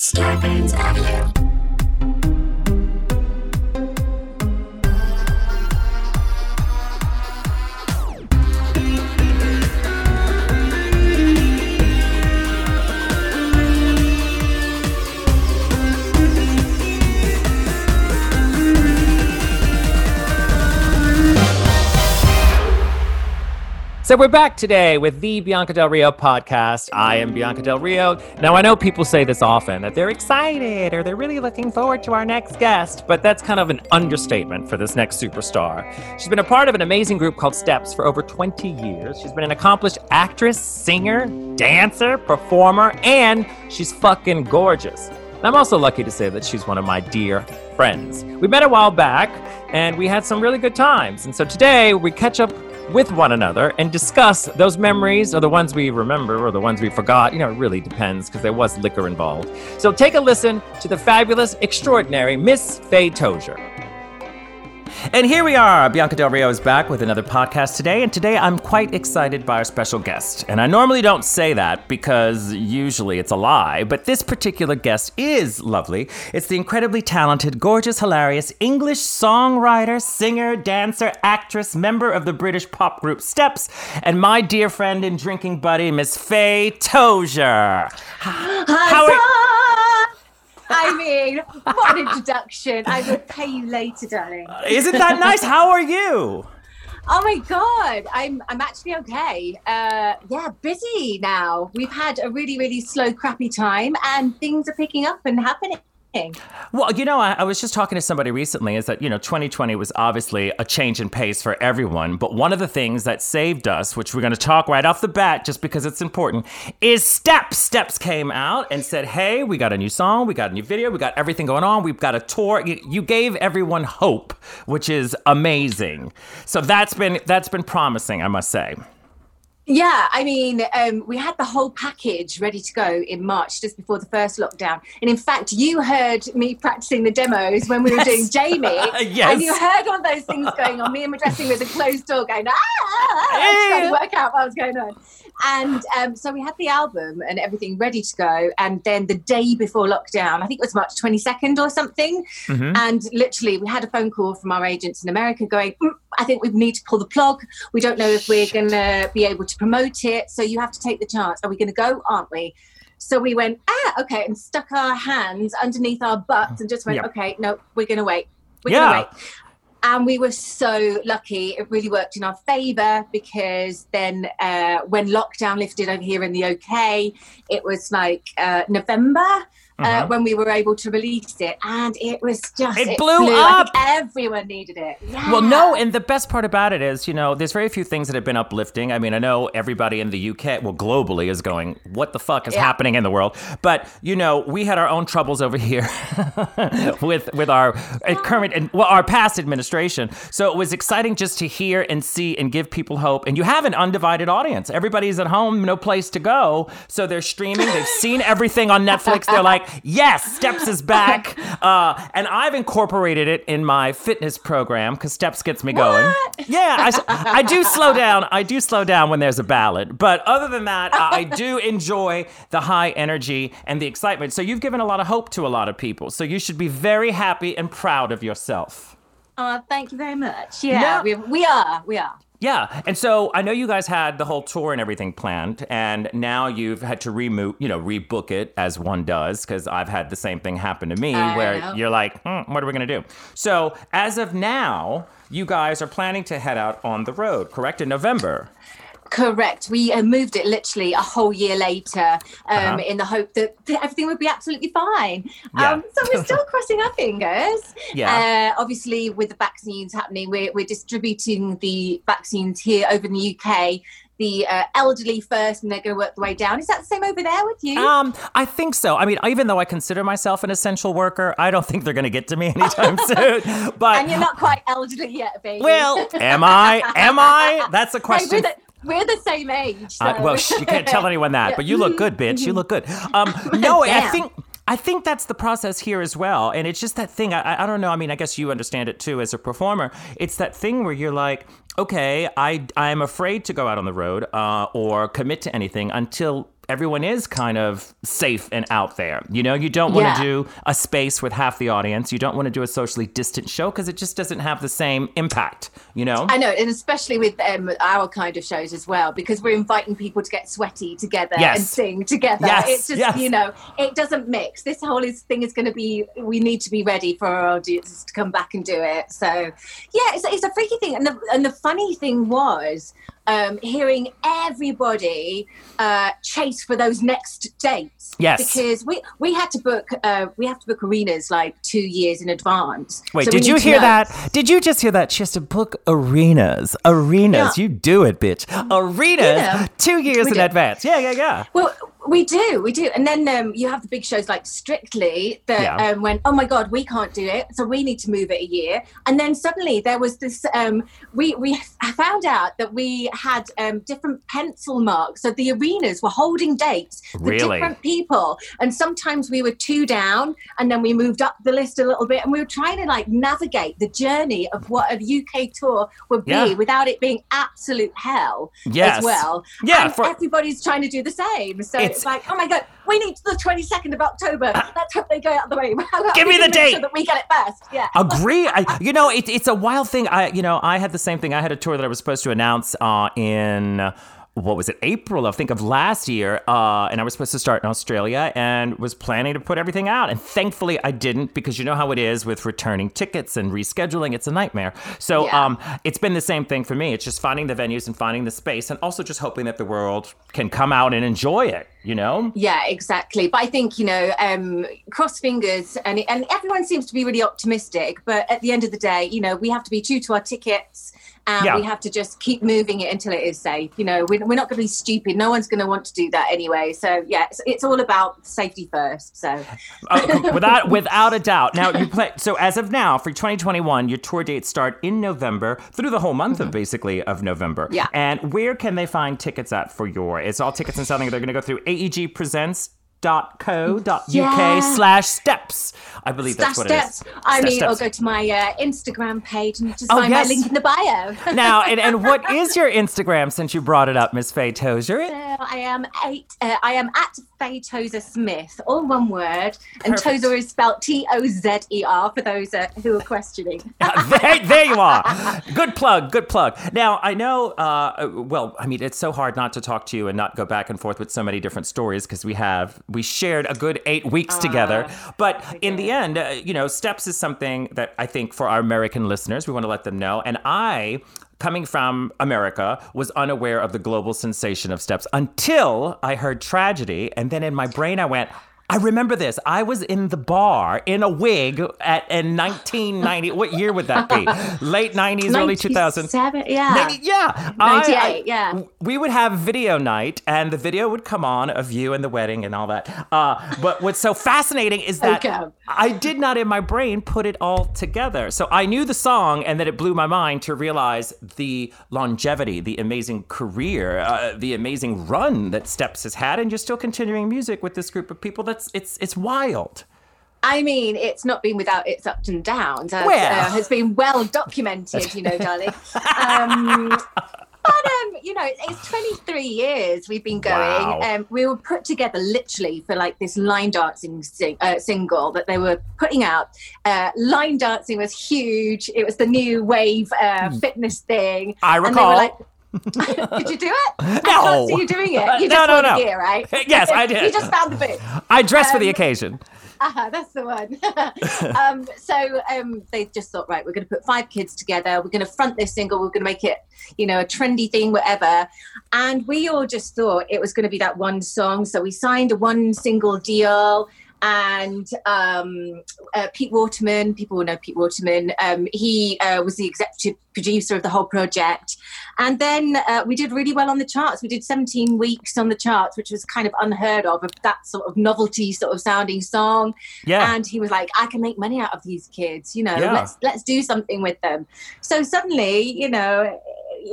Starbane's Audio. So we're back today with the Bianca Del Rio podcast. I am Bianca Del Rio. Now I know people say this often that they're excited or they're really looking forward to our next guest, but that's kind of an understatement for this next superstar. She's been a part of an amazing group called Steps for over 20 years. She's been an accomplished actress, singer, dancer, performer, and she's fucking gorgeous. And I'm also lucky to say that she's one of my dear friends. We met a while back and we had some really good times. And so today we catch up with one another and discuss those memories or the ones we remember or the ones we forgot. You know, it really depends because there was liquor involved. So take a listen to the fabulous, extraordinary Miss Faye Tozer. And here we are. Bianca Del Rio is back with another podcast today, and today I'm quite excited by our special guest. And I normally don't say that because usually it's a lie, but this particular guest is lovely. It's the incredibly talented, gorgeous, hilarious English songwriter, singer, dancer, actress, member of the British pop group Steps, and my dear friend and drinking buddy, Miss Faye Tozer. How are- I mean, what an introduction. I will pay you later, darling. Isn't that nice? How are you? Oh my god, I'm I'm actually okay. Uh yeah, busy now. We've had a really, really slow, crappy time and things are picking up and happening. Well, you know, I, I was just talking to somebody recently is that, you know, 2020 was obviously a change in pace for everyone. But one of the things that saved us, which we're going to talk right off the bat just because it's important, is Steps. Steps came out and said, hey, we got a new song, we got a new video, we got everything going on, we've got a tour. You, you gave everyone hope, which is amazing. So that's been that's been promising, I must say. Yeah, I mean, um, we had the whole package ready to go in March, just before the first lockdown. And in fact, you heard me practicing the demos when we were doing Jamie. Yes. And you heard all those things going on. Me and my dressing with a closed door going, ah, trying to work out what was going on. And um, so we had the album and everything ready to go. And then the day before lockdown, I think it was March 22nd or something. Mhm. And literally, we had a phone call from our agents in America going, "Mm, I think we need to pull the plug. We don't know if we're going to be able to promote it. So you have to take the chance. Are we going to go? Aren't we? So we went, ah, okay, and stuck our hands underneath our butts and just went, Yep. okay, no, we're going to wait. We're Yeah. going to wait. And we were so lucky. It really worked in our favor because then uh, when lockdown lifted over here in the UK, it was like uh, November. Uh, Mhm. when we were able to release it, and it was just It blew I up. everyone needed it. Yeah. Well, no, and the best part about it is, you know, there's very few things that have been uplifting. I mean, I know everybody in the UK, well, globally, is going, what the fuck is Yeah. happening in the world? But, you know, we had our own troubles over here with with our uh, current and well, our past administration. So it was exciting just to hear and see and give people hope. And you have an undivided audience. Everybody's at home, no place to go. So they're streaming. They've seen everything on Netflix. They're like, yes, Steps is back. Uh, and I've incorporated it in my fitness program because Steps gets me going. What? Yeah, I, I do slow down. I do slow down when there's a ballad. But other than that, I I do enjoy the high energy and the excitement. So you've given a lot of hope to a lot of people. So you should be very happy and proud of yourself. Oh, thank you very much. Yeah, No. we, we are. We are. Yeah, and so I know you guys had the whole tour and everything planned, and now you've had to remo- you know, rebook it as one does, because I've had the same thing happen to me, I where know. you're like, hmm, what are we gonna do? So as of now, you guys are planning to head out on the road, correct? In November. Correct. We uh, moved it literally a whole year later um, Uh-huh. in the hope that everything would be absolutely fine. Yeah. Um, so we're still crossing our fingers. Yeah. Uh, obviously, with the vaccines happening, we're, we're distributing the vaccines here over in the UK. The uh, elderly first, and they're going to work the way down. Is that the same over there with you? Um, I think so. I mean, even though I consider myself an essential worker, I don't think they're gonna get to me anytime soon. But and you're not quite elderly yet, baby. well, am I? Am I? That's a question. We're the same age. So. Uh, well, sh- you can't tell anyone that, Yeah. but you look good, bitch. You look good. Um, no, I think. I think that's the process here as well, and it's just that thing. I, I- I don't know. I mean, I guess you understand it too as a performer. It's that thing where you're like, okay, I I'm afraid to go out on the road uh, or commit to anything until everyone is kind of safe and out there. You know, you don't want to Yeah. do a space with half the audience. You don't want to do a socially distant show because it just doesn't have the same impact. You know. I know, and especially with um, our kind of shows as well, because we're inviting people to get sweaty together Yes. and sing together. Yes, It's just, yes. you know, it doesn't mix. This whole is, thing is going to be, we need to be ready for our audiences to come back and do it. So, yeah, it's, it's a freaky thing. And the, and the funny thing was, um, hearing everybody uh, chase for those next dates. Yes. Because we, we had to book uh, we have to book arenas like two years in advance. Wait, So did you hear that? Did you just hear that? She has to book arenas. Arenas. Yeah. You do it, bitch. Arenas. Yeah. Two years We in do. advance. Yeah, yeah, yeah. Well, we do, we do, and then um, you have the big shows like Strictly that Yeah. um, went, oh my god, we can't do it, so we need to move it a year. And then suddenly there was this. Um, we we found out that we had um, different pencil marks, so the arenas were holding dates for Really? different people, and sometimes we were two down, and then we moved up the list a little bit, and we were trying to like navigate the journey of what a UK tour would be Yeah. without it being absolute hell Yes. as well. Yeah, and for- everybody's trying to do the same. So It's- it's, like, oh my god, we need the twenty second of October. Let's hope they go out of the way. Give me the date. sure that we get it first. Yeah. Agree. I, you know, it, it's a wild thing. I, you know, I had the same thing. I had a tour that I was supposed to announce uh, in. What was it? April, I think, of last year. Uh, and I was supposed to start in Australia and was planning to put everything out. And thankfully, I didn't because you know how it is with returning tickets and rescheduling. It's a nightmare. So Yeah. um, it's been the same thing for me. It's just finding the venues and finding the space and also just hoping that the world can come out and enjoy it, you know? Yeah, exactly. But I think you know, um, cross fingers, and and everyone seems to be really optimistic. But at the end of the day, you know, we have to be true to our tickets, and Yeah. we have to just keep moving it until it is safe. You know, we're, we're not going to be stupid. No one's going to want to do that anyway. So yeah, it's, it's all about safety first. So Uh, without without a doubt. Now you play. So as of now, for 2021, your tour dates start in November through the whole month of basically of November. Yeah. And where can they find tickets at for your? It's all tickets and selling. They're going to go through AEG Presents. Dot co dot uk Yeah. slash steps. I believe Stash that's what steps. it is. I Stash mean, or Steps. go to my uh, Instagram page and just Oh, find yes. my link in the bio. now, and, and what is your Instagram since you brought it up, Miss Faye Tozer? So I am eight. Uh, I am at Faye Tozer Smith, all one word, and Perfect. Tozer is spelled T O Z E R for those uh, who are questioning. there, there you are. Good plug. Good plug. Now I know. Uh, well, I mean, it's so hard not to talk to you and not go back and forth with so many different stories because we have we shared a good eight weeks together. But in the end, uh, you know, steps is something that I think for our American listeners, we want to let them know. And I. Coming from America, was unaware of the global sensation of steps until I heard tragedy. And then in my brain, I went, I remember this. I was in the bar in a wig at in 1990. what year would that be? Late 90s, early 2000s. 97, Yeah. 90 yeah. 98, I- yeah. We would have video night, and the video would come on of you and the wedding and all that. Uh, but what's so fascinating is that Okay. I did not in my brain put it all together. So I knew the song, and then it blew my mind to realize the longevity, the amazing career, uh, the amazing run that Steps has had, and you're still continuing music with this group of people. That's it's it's wild. I mean, it's not been without its ups and downs. As, Well. uh, has been well documented, you know, darling. Um, but um, you know, it's 23 years we've been going. Wow. Um, we were put together literally for like this line dancing sing- uh, single that they were putting out. Uh, line dancing was huge. It was the new wave uh, fitness thing. I And they recall. were like, did you do it? I No. can't see you doing it. You just no, no. the gear, right? Yes, I did. you just found the booth. I dressed for the Um, occasion. Ah, that's the one. um, so um, they just thought, right, we're going to put five kids together. We're going to front this single. We're going to make it, you know, a trendy thing, whatever. And we all just thought it was going to be that one song. So we signed a one single deal. And um, uh, Pete Waterman, people will know Pete Waterman, um, he uh, was the executive producer of the whole project. And then uh, we did really well on the charts. We did 17 weeks on the charts, which was kind of unheard of, of that sort of novelty sort of sounding song. Yeah. And he was like, I can make money out of these kids, you know, Yeah. let's let's do something with them. So suddenly, you know,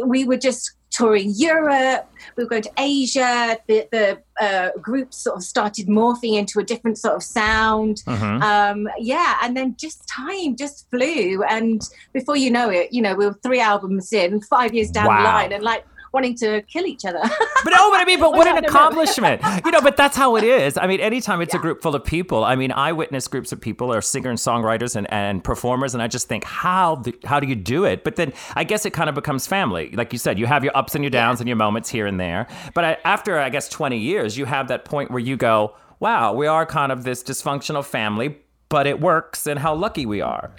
we were just touring Europe, we were going to Asia, the, the uh, group sort of started morphing into a different sort of sound. Mhm. Um, yeah, and then just time just flew. And before you know it, you know, we were three albums in, five years down Wow. the line, and like, wanting to kill each other. But no, but I mean, but what an accomplishment. you know, but that's how it is. I mean, anytime it's a group full of people, I mean, I witness groups of people or singer and songwriters and, and performers, and I just think, how the, how do you do it? But then I guess it kind of becomes family. Like you said, you have your ups and your downs and your moments here and there. But I, after, I guess, 20 years, you have that point where you go, wow, we are kind of this dysfunctional family, but it works, and how lucky we are.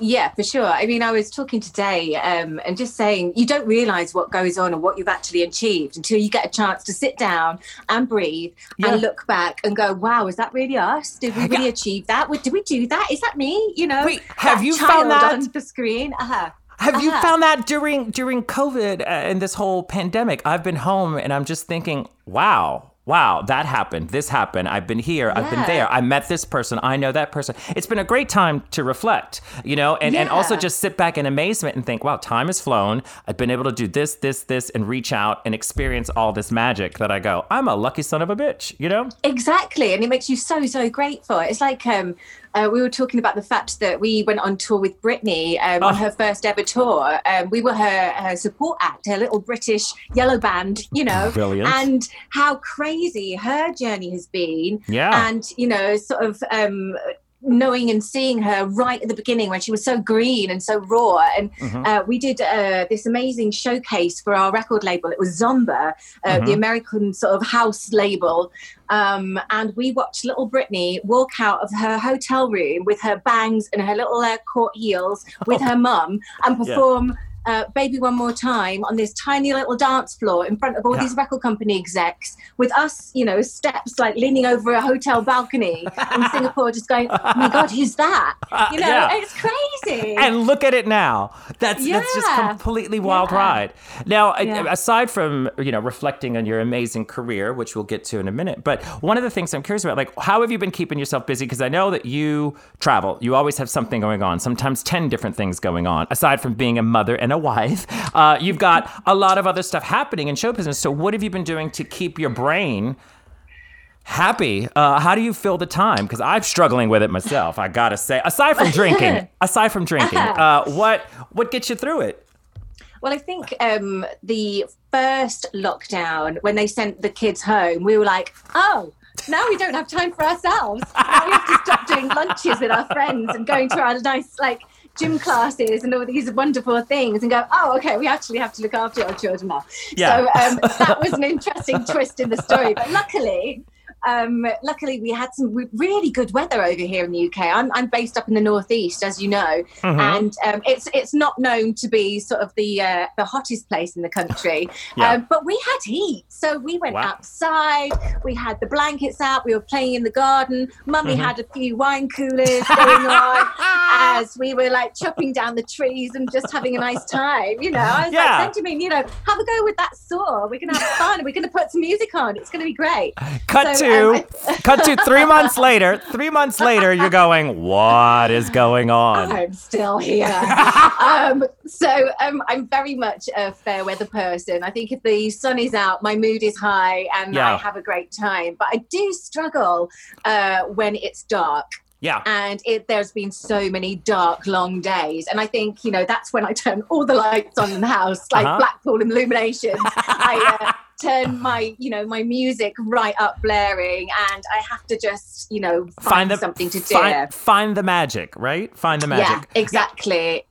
Yeah, for sure. I mean, I was talking today um, and just saying you don't realize what goes on and what you've actually achieved until you get a chance to sit down and breathe Yeah. and look back and go, wow, is that really us? Did we really Yeah. achieve that? Did we do that? Is that me? You know, Wait, have you found that- on the screen? Uh-huh. Have you Uh-huh. found that during during COVID uh, and this whole pandemic? I've been home and I'm just thinking, wow, wow, that happened. This happened. I've been here. I've been there. I met this person. I know that person. It's been a great time to reflect, you know, and, and also just sit back in amazement and think, wow, time has flown. I've been able to do this, this, this, and reach out and experience all this magic that I go, I'm a lucky son of a bitch, you know? Exactly, and it makes you so so grateful. It's like um, uh, we were talking about the fact that we went on tour with Britney um, Oh. on her first ever tour. Um, we were her, her support act, her little British yellow band, you know, Brilliant. and how crazy her journey has been. Yeah. and you know, sort of. Um, knowing and seeing her right at the beginning when she was so green and so raw and Mhm. uh, we did uh, this amazing showcase for our record label it was zomba uh, Mhm. the american sort of house label um, and we watched little Britney walk out of her hotel room with her bangs and her little uh, court heels with her mum and perform. Yeah. Uh, Baby One More Time on this tiny little dance floor in front of all Yeah. these record company execs with us, you know, steps like leaning over a hotel balcony in Singapore just going, oh my God, who's that? You know, Yeah. it's crazy. and look at it now. That's that's just completely wild Yeah. ride. Now, Yeah. aside from you know reflecting on your amazing career, which we'll get to in a minute, but one of the things I'm curious about, like, how have you been keeping yourself busy? Because I know that you travel. You always have something going on. Sometimes ten different things going on. Aside from being a mother and a wife, uh, you've got a lot of other stuff happening in show business. So, what have you been doing to keep your brain? Happy. Uh, how do you fill the time? Because I'm struggling with it myself. I gotta say. Aside from drinking, aside from drinking, uh, what what gets you through it? Well, I think um, the first lockdown, when they sent the kids home, we were like, oh, now we don't have time for ourselves. Now we have to stop doing lunches with our friends and going to our nice, like, gym classes and all these wonderful things and go, oh, okay, we actually have to look after our children now. Yeah. So um, that was an interesting twist in the story. But luckily, um, luckily we had some really good weather over here in the UK. I'm, I'm based up in the northeast, as you know, Mhm. and um, it's it's not known to be sort of the uh, the hottest place in the country. Yeah. um, but we had heat, so we went Wow. outside. We had the blankets out. We were playing in the garden. Mummy Mhm. had a few wine coolers going on as we were like chopping down the trees and just having a nice time. You know, I was Yeah. like, Benjamin, you know, have a go with that saw. We're gonna have fun. We're gonna put some music on. It's gonna be great. Cut So, to um, cut to three months later. Three months later, you're going. What is going on? I'm still here. um, so um, I'm very much a fair weather person. I think if the sun is out, my mood is high and Yeah. I have a great time. But I do struggle uh, when it's dark. Yeah. And it, there's been so many dark, long days. And I think, you know, that's when I turn all the lights on in the house, like Uh-huh. Blackpool Illuminations. I uh, turn my, you know, my music right up blaring and I have to just, you know, find, the something to do. Find, find the magic, right? Find the magic. Yeah, exactly.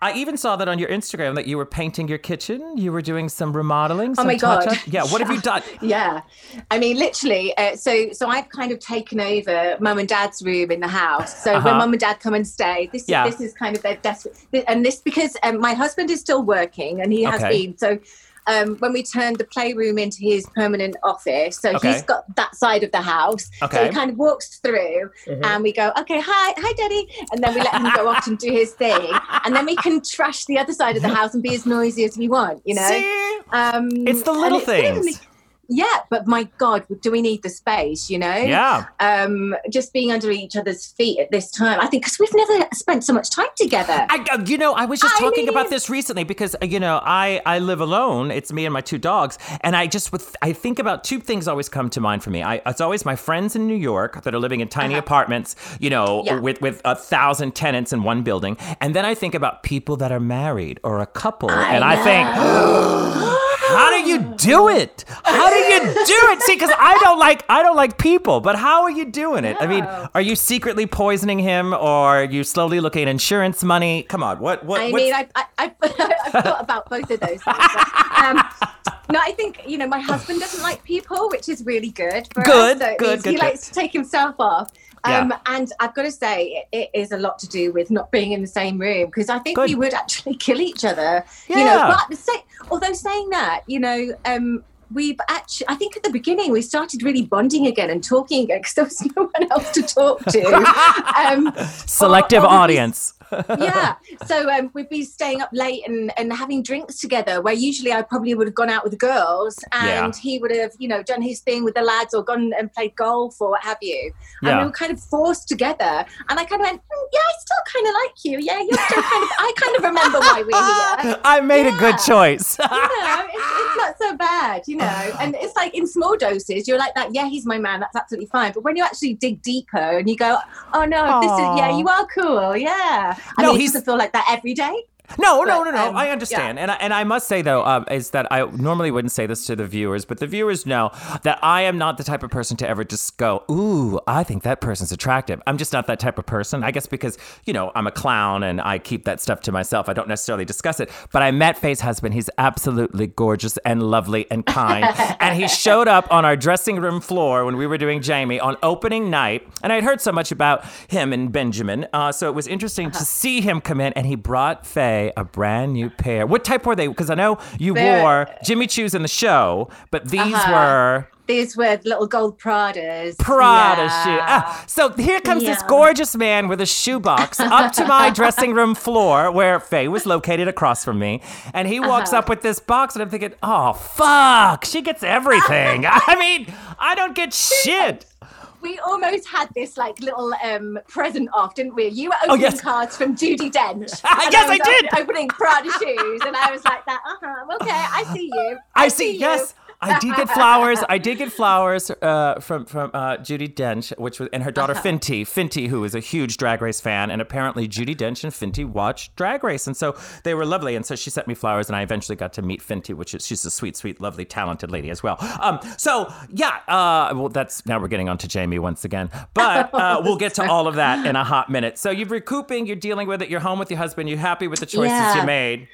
I even saw that on your Instagram that you were painting your kitchen. You were doing some remodeling. Some Oh my God. touch-up. Yeah. What have you done? Yeah, I mean, literally. Uh, so, so I've kind of taken over mum and dad's room in the house. So Uh-huh. when mum and dad come and stay, this Yeah. is this is kind of their desperate. And this because um, my husband is still working, and he has Okay. been. So um, when we turned the playroom into his permanent office, so Okay. he's got that side of the house. So Okay. he kind of walks through, Mhm. and we go, "Okay, hi, hi, daddy," and then we let him go off and do his thing, and then we can trash the other side of the house and be as noisy as we want. You know. See? Um, It's the little things. me- Yeah, but my God, do we need the space? You know, Yeah. Um, just being under each other's feet at this time. I think because we've never spent so much time together. I, uh, you know, I was just I talking about this recently because uh, you know I I live alone. It's me and my two dogs, and I just with I think about two things always come to mind for me. I it's always my friends in New York that are living in tiny Uh-huh. apartments, you know, Yeah. with with a thousand tenants in one building, and then I think about people that are married or a couple, I and I think. how do you do it? How do you do it? See, because I don't like I don't like people, but how are you doing it? I mean, are you secretly poisoning him, or are you slowly looking at insurance money? Come on, what what? I what's- mean, I, I, I, I've thought about both of those things. but, um, no, I think, you know, my husband doesn't like people, which is really good. For Good, us. So good, good, He good. likes to take himself off. Um, Yeah. And I've got to say, it, it is a lot to do with not being in the same room because I think Good. we would actually kill each other. Yeah. You know, but say, although saying that, you know, um, we've actually, I think at the beginning we started really bonding again and talking again because there was no one else to talk to. um, selective or- or audience. Yeah. So um, we'd be staying up late and, and having drinks together, where usually I probably would have gone out with the girls and Yeah. he would have, you know, done his thing with the lads or gone and played golf or what have you. And Yeah. we were kind of forced together. And I kind of went, "Mm, yeah, I still kind of like you. Yeah, you're still kind of, I kind of remember why we're here. I made a good choice. You know, it's, it's not so bad, you know. And it's like in small doses, you're like that. Yeah, he's my man. That's absolutely fine. But when you actually dig deeper and you go, oh no, this is yeah, you are cool. Yeah. I No, mean, he's- doesn't feel like that every day. No, no, But, no, no. um, I understand, and I, and I must say though, um, is that I normally wouldn't say this to the viewers, but the viewers know that I am not the type of person to ever just go, "Ooh, I think that person's attractive." I'm just not that type of person. I guess because you know I'm a clown and I keep that stuff to myself. I don't necessarily discuss it. But I met Faye's husband. He's absolutely gorgeous and lovely and kind, and he showed up on our dressing room floor when we were doing Jamie on opening night, and I'd heard so much about him and Benjamin, uh, so it was interesting to see him come in, and he brought Faye a brand new pair. What type were they? Because I know you They're- wore Jimmy Choo's in the show, but these Uh-huh. were These were little gold Pradas. Prada yeah. shoe. Ah, so here comes this gorgeous man with a shoebox up to my dressing room floor where Faye was located across from me. And he walks Uh-huh. up with this box, and I'm thinking, oh, fuck, she gets everything. I mean, I don't get shit. We almost had this like little um, present off, didn't we? You were opening Oh, yes. cards from Judi Dench. Ah, yes, I was did. Opening Prada shoes, and I was like that. Uh huh. Okay, I see you. I see. you. Yes, I did get flowers. I did get flowers uh, from from uh, Judi Dench, which was and her daughter Uh-huh. Finty. Finty, who is a huge Drag Race fan, and apparently Judi Dench and Finty watch Drag Race, and so they were lovely. And so she sent me flowers, and I eventually got to meet Finty, which is she's a sweet, sweet, lovely, talented lady as well. Um, so yeah, uh, well, that's now we're getting on to Jamie once again, but uh, we'll get to all of that in a hot minute. So you're recouping, you're dealing with it, you're home with your husband, you're happy with the choices you made,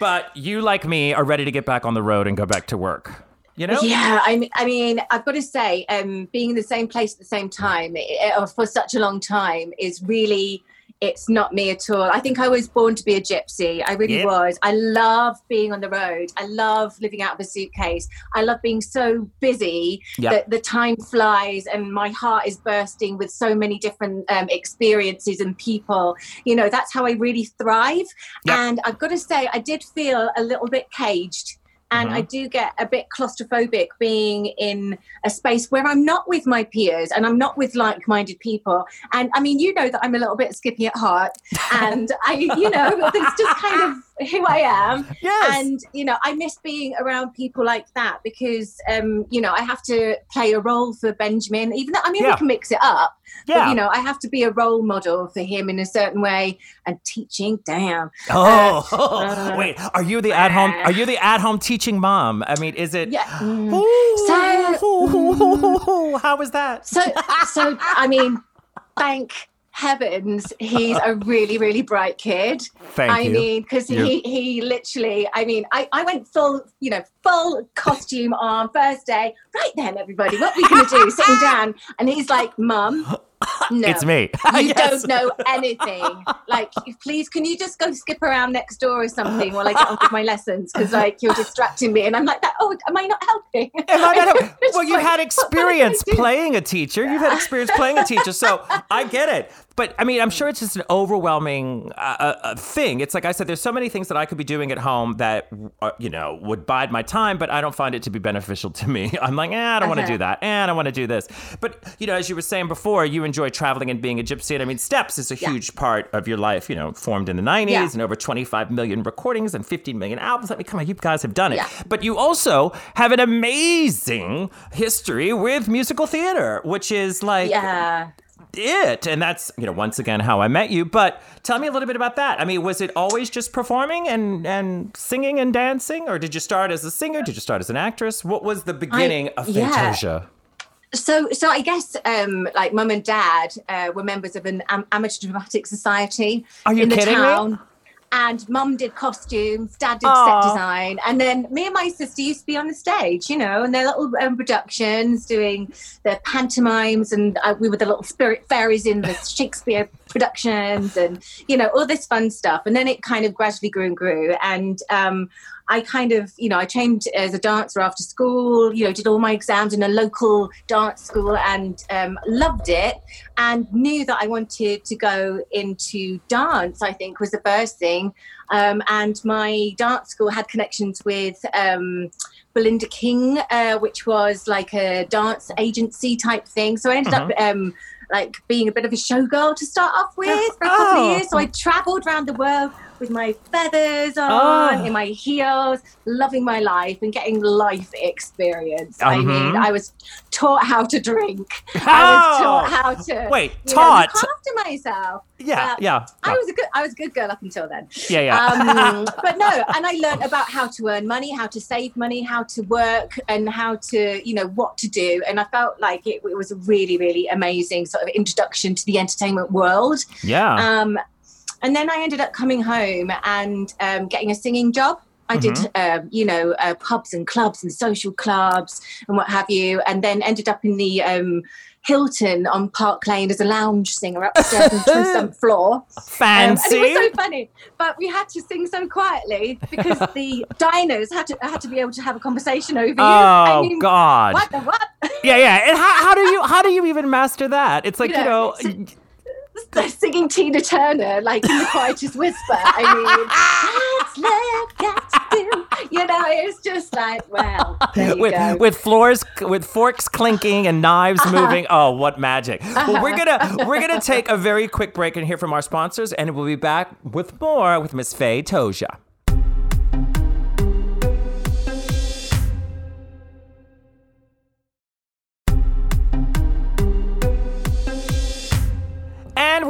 but you, like me, are ready to get back on the road and go back to work. You know? Yeah, I mean, I mean, I've got to say, um, being in the same place at the same time eh, eh, for such a long time is really, it's not me at all. I think I was born to be a gypsy. I really Yep. was. I love being on the road. I love living out of a suitcase. I love being so busy Yep. that the time flies and my heart is bursting with so many different um, experiences and people. You know, that's how I really thrive. Yep. And I've got to say, I did feel a little bit caged. And Mhm. I do get a bit claustrophobic being in a space where I'm not with my peers and I'm not with like minded people. And I mean, you know that I'm a little bit skippy at heart. And I, you know, that's just kind of who I am. Yes. And, you know, I miss being around people like that because, um, you know, I have to play a role for Benjamin, even though, I mean, Yeah. we can mix it up. yeah. But, you know, I have to be a role model for him in a certain way and teaching, damn. oh, uh, wait. Are you the at home? Are you the at home teaching mom? I mean, is it? Yeah. mm. Ooh, how was that? So, so I mean, thank heavens he's a really, really bright kid. Thank I you. mean, because he he literally, I mean, I, I went full, you know, full costume on first day. Right then, everybody, what are we gonna do? Sitting down, and he's like, "Mum, no, It's me. You Yes. don't know anything. Like, please, can you just go skip around next door or something while I get on with my lessons? Because like you're distracting me, and I'm like that. Oh, am I not helping? Am I not- well, you like, had what- what can I experience playing a teacher. You've had experience playing a teacher, so I get it. But I mean, I'm sure it's just an overwhelming uh, uh, uh, thing. It's like I said, there's so many things that I could be doing at home that uh, you know would bide my time, but I don't find it to be beneficial to me. I'm like, eh, I don't want to Uh-huh. do that. Eh, I want to do this. But you know, as you were saying before, you enjoy traveling and being a gypsy. And I mean, Steps is a Yeah. huge part of your life. You know, formed in the 90s Yeah. and over 25 million recordings and 15 million albums. I mean, come on, you guys have done it. Yeah. But you also have an amazing history with musical theater, which is like Yeah. It. And that's, you know, once again how I met you. But tell me a little bit about that. I mean, was it always just performing and, and singing and dancing? Or did you start as a singer? Did you start as an actress? What was the beginning of yeah. Fantasia? So, so I guess um, like mum and dad uh, were members of an am- amateur dramatic society Are you in the kidding me? And mum did costumes, dad did Aw. set design, and then me and my sister used to be on the stage, you know, and their little um, productions, doing their pantomimes, and uh, we were the little spirit fairies in the Shakespeare productions, and you know all this fun stuff. And then it kind of gradually grew and grew, and um, I kind of, you know, I trained as a dancer after school, you know, did all my exams in a local dance school and um, loved it and knew that I wanted to go into dance, I think was the first thing. Um, and my dance school had connections with um, Belinda King, uh, which was like a dance agency type thing. So I ended up um, like being a bit of a showgirl to start off with for a couple Oh. of years. So I traveled around the world with my feathers on, Oh. in my heels, loving my life and getting life experience. I Mhm. mean, I was taught how to drink. I Oh. was taught how to Wait, you know, taught? look after myself. Yeah, Uh, yeah. I was a good I was a good girl up until then. Yeah, yeah. Um, but no, and I learned about how to earn money, how to save money, how to work, and how to, you know, what to do. And I felt like it, it was a really, really amazing sort of introduction to the entertainment world. yeah. Um, and then I ended up coming home and um, getting a singing job. I did, um, you know, uh, pubs and clubs and social clubs and what have you, and then ended up in the um, Hilton on Park Lane as a lounge singer upstairs on the 27th floor. Um, Fancy. and it was so funny, but we had to sing so quietly because the diners had to had to be able to have a conversation over you. oh I mean, God. What the what? Yeah, yeah. And how, how do you how do you even master that? It's like you You know. know, They're singing Tina Turner like in the quietest whisper. I mean, what's love got to do? You know, it's just like, you with, go. with floors with forks clinking and knives uh-huh. moving oh what magic well we're gonna uh-huh. we're gonna take a very quick break and hear from our sponsors and we'll be back with more with miss faye tozer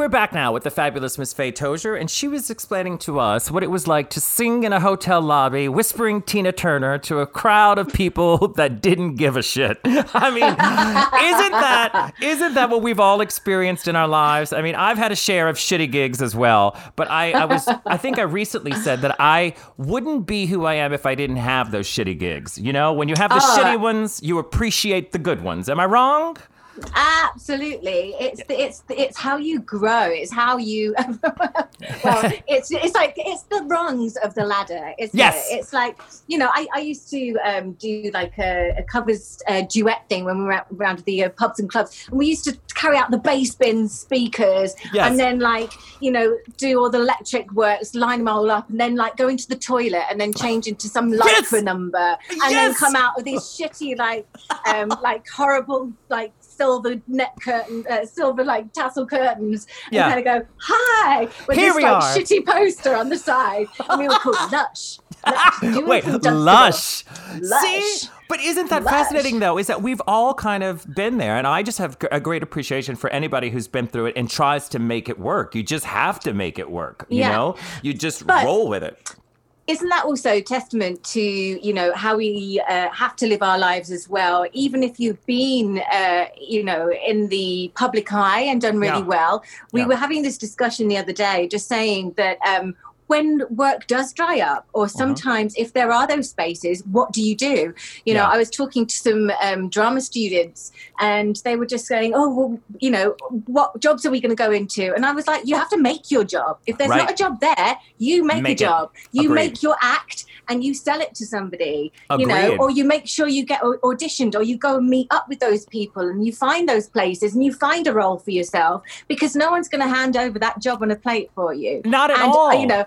we're back now with the fabulous Miss Faye Tozer, and she was explaining to us what it was like to sing in a hotel lobby, whispering Tina Turner to a crowd of people that didn't give a shit. I mean, isn't that isn't that what we've all experienced in our lives? I mean, I've had a share of shitty gigs as well, but I, I was I think I recently said that I wouldn't be who I am if I didn't have those shitty gigs. You know, when you have the Ah. shitty ones, you appreciate the good ones. Am I wrong? Absolutely, it's the, it's it's how you grow. It's how you. well, it's it's like it's the rungs of the ladder. Isn't Yes. it? It's like you know, I, I used to um, do like a, a covers uh, duet thing when we were around the uh, pubs and clubs, and we used to carry out the bass bin speakers, Yes. and then like you know do all the electric works, line them all up, and then like go into the toilet and then change into some lycra Yes. number, and then come out with these shitty like um, like horrible like silver net curtain, uh, silver like tassel curtains, and Yeah. kind of go hi with Here this we like are. shitty poster on the side, and we were called Lush. Lush. Wait, lush. Lush. See, but isn't that Lush. fascinating though? Is that we've all kind of been there, and I just have a great appreciation for anybody who's been through it and tries to make it work. You just have to make it work. You Yeah. know, you just But- roll with it. Isn't that also testament to you know how we uh, have to live our lives as well even if you've been uh, you know in the public eye and done really Yeah. well we Yeah. were having this discussion the other day just saying that um, when work does dry up or Uh-huh. sometimes if there are those spaces what do you do you know Yeah. i was talking to some um, drama students and they were just saying oh well you know what jobs are we going to go into and i was like you have to make your job if there's Right. not a job there you make, Make a it. job you Agreed. make your act and you sell it to somebody you know or you make sure you get auditioned or you go and meet up with those people and you find those places and you find a role for yourself because no one's going to hand over that job on a plate for you Not at and uh, all. you know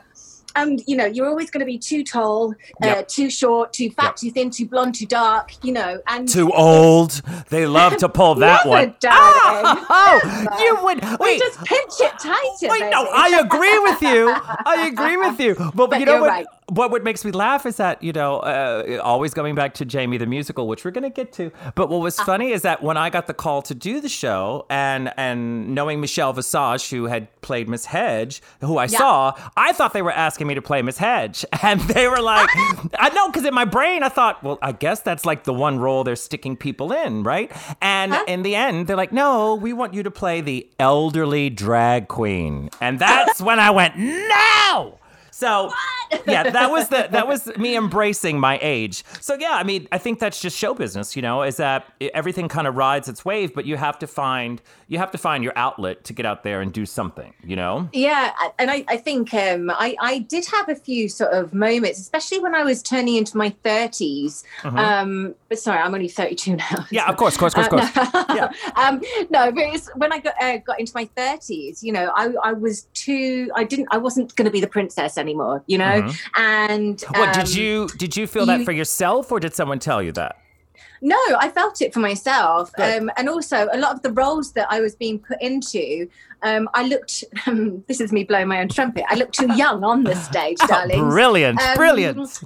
and you know you're always going to be too tall uh, Yep. too short too fat Yep. too thin too blonde too dark you know and Too old. They love to pull that one. darling. Oh, you would we just pinch it tighter Wait, no. I agree with you. I agree with you. But, But you know what? right. What what makes me laugh is that you know uh, always going back to Jamie the musical, which we're going to get to. But what was uh-huh. funny is that when I got the call to do the show, and and knowing Michelle Visage, who had played Miss Hedge, who I Yeah. saw, I thought they were asking me to play Miss Hedge, and they were like, ah. I know, because in my brain I thought, well, I guess that's like the one role they're sticking people in, right? And uh-huh. in the end, they're like, no, we want you to play the elderly drag queen, and that's when I went, no. So yeah, that was the that was me embracing my age. So yeah, I mean, I think that's just show business, you know, is that everything kind of rides its wave, but you have to find you have to find your outlet to get out there and do something, you know? Yeah, and I, I think um, I, I did have a few sort of moments, especially when I was turning into my 30s. Um, but sorry, I'm only 32 now. Mm-hmm. Yeah, of course, of course, of course, of course. Uh, um, no, but it's when I got uh, got into my 30s, you know, I, I was too, I didn't, I wasn't going to be the princess anymore, you know? And Mm-hmm. What did um, you did you feel that for yourself or did someone tell you that? No, I felt it for myself. Um, and also, a lot of the roles that I was being put into, um, I looked, this is me blowing my own trumpet, I looked too young on the stage, darling. brilliant, Um, brilliant.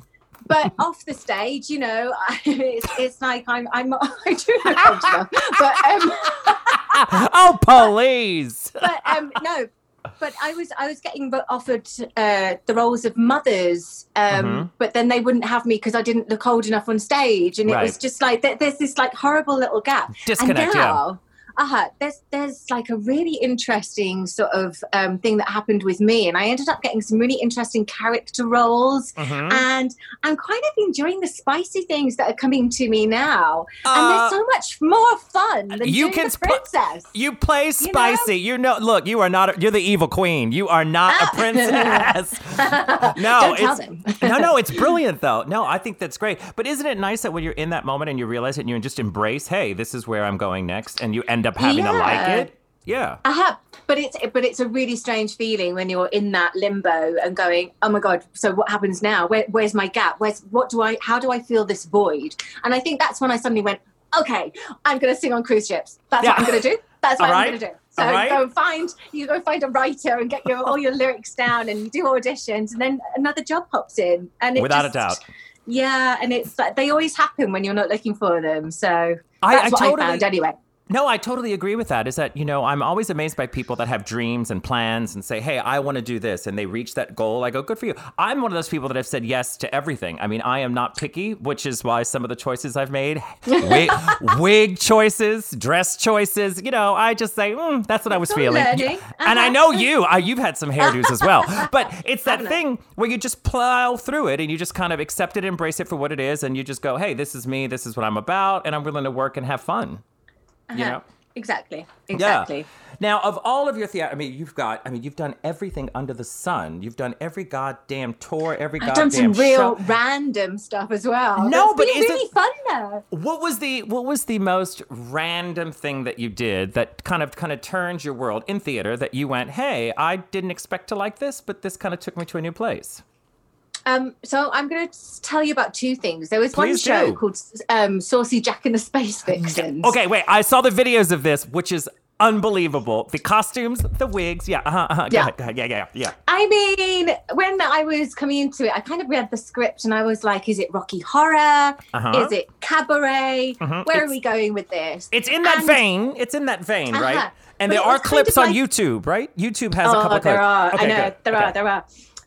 but off the stage, you know, it's, it's like I'm, I'm, I do look old now. But, um, oh, please. but um, no, but I was I was getting offered uh, the roles of mothers, um, Mhm. but then they wouldn't have me because I didn't look old enough on stage, and it was just like there's this like horrible little gap. Disconnect, and yeah. Uh-huh, there's there's like a really interesting sort of um, thing that happened with me, and I ended up getting some really interesting character roles, Mhm. and I'm kind of enjoying the spicy things that are coming to me now, and Uh, they're so much more fun than you can the sp- princess. You play spicy. You know, look, you are not. A, you're the evil queen. You are not a Ah. princess. no, it's them. no, no. It's brilliant though. No, I think that's great. But isn't it nice that when you're in that moment and you realize it and you just embrace, hey, this is where I'm going next, and you end up having to like it? Yeah. Uh-huh. But it's but it's a really strange feeling when you're in that limbo and going, oh my god. So what happens now? Where, where's my gap? Where's what do I? How do I feel this void? And I think that's when I suddenly went, okay, I'm going to sing on cruise ships. That's Yeah. what I'm going to do. That's what All I'm going to do. So right. go and find you go find a writer and get your all your lyrics down and you do auditions and then another job pops in and it Without a doubt. Yeah, and it's like they always happen when you're not looking for them. So I- that's I what totally- I found anyway. No, I totally agree with that. Is that, you know, I'm always amazed by people that have dreams and plans and say, hey, I want to do this, and they reach that goal. I go, good for you. I'm one of those people that have said yes to everything. I mean, I am not picky, which is why some of the choices I've made wig, wig choices, dress choices, you know, I just say, mm, that's what I was all feeling. learning. And I Uh-huh. know you, I, you've had some hairdos as well. But it's that thing where you just plow through it and you just kind of accept it, embrace it for what it is, and you just go, hey, this is me, this is what I'm about, and I'm willing to work and have fun. You Uh-huh. know? Exactly. Exactly. Yeah. Now, of all of your theater, I mean, you've got, I mean, you've done everything under the sun. You've done every goddamn tour, every goddamn. I've goddamn done some real show. random stuff as well. No, That's but been is really it- fun though. What was the what was the most random thing that you did that kind of kind of turned your world in theater that you went, hey, I didn't expect to like this, but this kind of took me to a new place. Um, so I'm going to tell you about two things. There was one show do. called um, Saucy Jack and the Space Vixens. Okay, wait, I saw the videos of this, which is unbelievable. The costumes, the wigs, yeah, uh-huh, uh-huh. Yeah. ahead, go ahead, yeah, yeah, yeah. I mean, when I was coming into it, I kind of read the script and I was like, is it Rocky Horror? Uh-huh. Is it Cabaret? Mhm. Where It's- are we going with this? It's in that And- vein. It's in that vein, right? Uh-huh. And But there are clips on like- YouTube, right? YouTube has a couple oh, there clips. are. Okay, I know. good. There Okay. are. There are.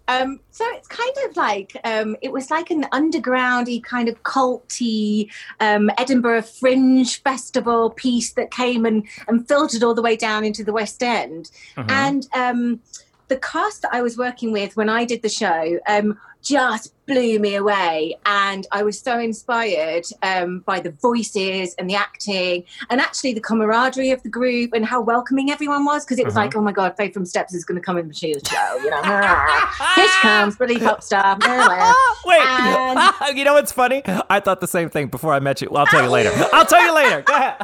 Um, so it's kind of like um, it was like an undergroundy kind of culty um, Edinburgh Fringe Festival piece that came and, and filtered all the way down into the West End. Mhm. And um, the cast that I was working with when I did the show um, just blew me away. And I was so inspired um, by the voices and the acting and actually the camaraderie of the group and how welcoming everyone was. Because it was Mhm. like, oh my God, Faith from Steps is going to come in the show. You know, here she comes, Billy Pop Star. Wait, And- you know what's funny? I thought the same thing before I met you. Well, I'll tell you later. I'll tell you later. Go ahead.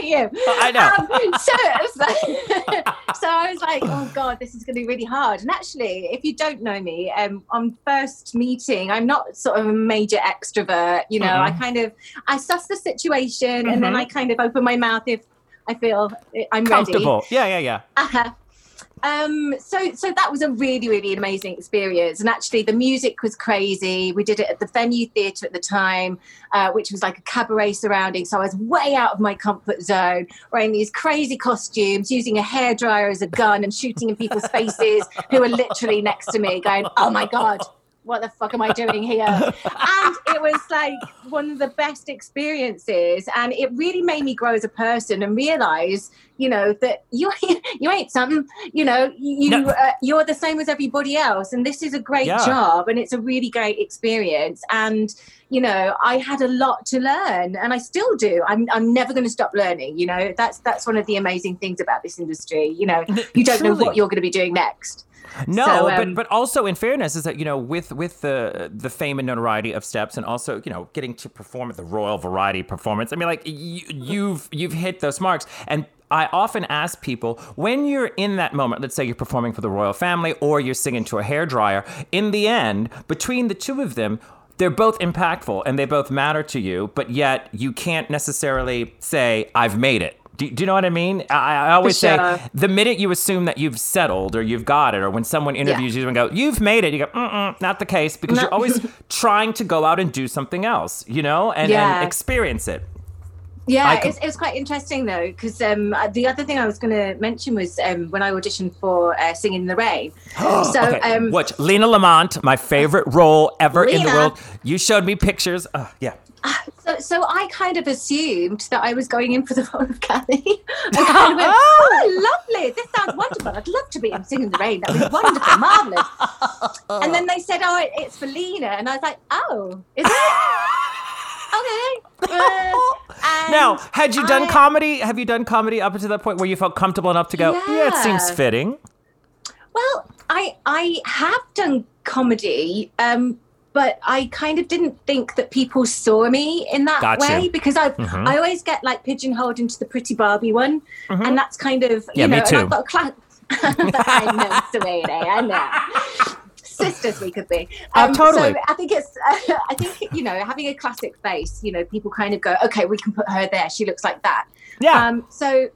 Hey, you. I know. Um, so, so, I was like, oh God, this is going to be really hard. And actually, if you don't know me, um, on first meeting, I'm not sort of a major extrovert. You know, I Mhm. kind of, I suss the situation and then. I kind of open my mouth if I feel I'm ready. Comfortable. Yeah, yeah, yeah. Uh-huh. Um, so so that was a really really amazing experience, and actually the music was crazy. We did it at the Venue Theatre at the time, uh, which was like a cabaret surrounding. So I was way out of my comfort zone, wearing these crazy costumes, using a hairdryer as a gun, and shooting in people's faces who were literally next to me, going, "Oh my god." What the fuck am I doing here? and it was like one of the best experiences. And it really made me grow as a person and realize, you know, that you you ain't something, you know, you No. uh, you're the same as everybody else. And this is a great Yeah. job and it's a really great experience. And you know, I had a lot to learn and I still do. I'm I'm never going to stop learning, you know. That's that's one of the amazing things about this industry, you know. You don't know what you're going to be doing next. No, So, but um, but also in fairness is that you know with with the the fame and notoriety of Steps and also you know getting to perform at the Royal Variety Performance. I mean, like you, you've you've hit those marks and. I often ask people when you're in that moment, let's say you're performing for the royal family or you're singing to a hairdryer, in the end, between the two of them, they're both impactful and they both matter to you, but yet you can't necessarily say, I've made it. Do, do you know what I mean? I, I always sure. say the minute you assume that you've settled or you've got it, or when someone interviews you and go, "You've made it," you go, Mm-mm, "Not the case," because No. you're always trying to go out and do something else, you know, and, Yeah. and experience it. Yeah, com- it's, it was quite interesting though, because um, uh, the other thing I was going to mention was um, when I auditioned for uh, Singing in the Rain. so, okay, um, watch Lina Lamont, my favorite role ever in the world. You showed me pictures. Uh, yeah. so, so I kind of assumed that I was going in for the role of Kathy. I kind of went, oh, lovely! This sounds wonderful. I'd love to be in Singing in the Rain. That would be wonderful, marvelous. And then they said, oh, it's for Lina, and I was like, oh, is it? Okay. Uh, Now, had you done I- comedy? Have you done comedy up until that point where you felt comfortable enough to go, yeah, it seems fitting? Well, I I have done comedy, um, but I kind of didn't think that people saw me in that Gotcha. way because I Mhm. I always get like pigeonholed into the pretty Barbie one, Mhm. and that's kind of you Yeah, know, me and too. I've got a class. I know, I know. Sisters, we could be. Oh, Um, totally. So I think it's. I think you know, having a classic face, you know, people kind of go, okay, we can put her there. She looks like that. Yeah. Um, so,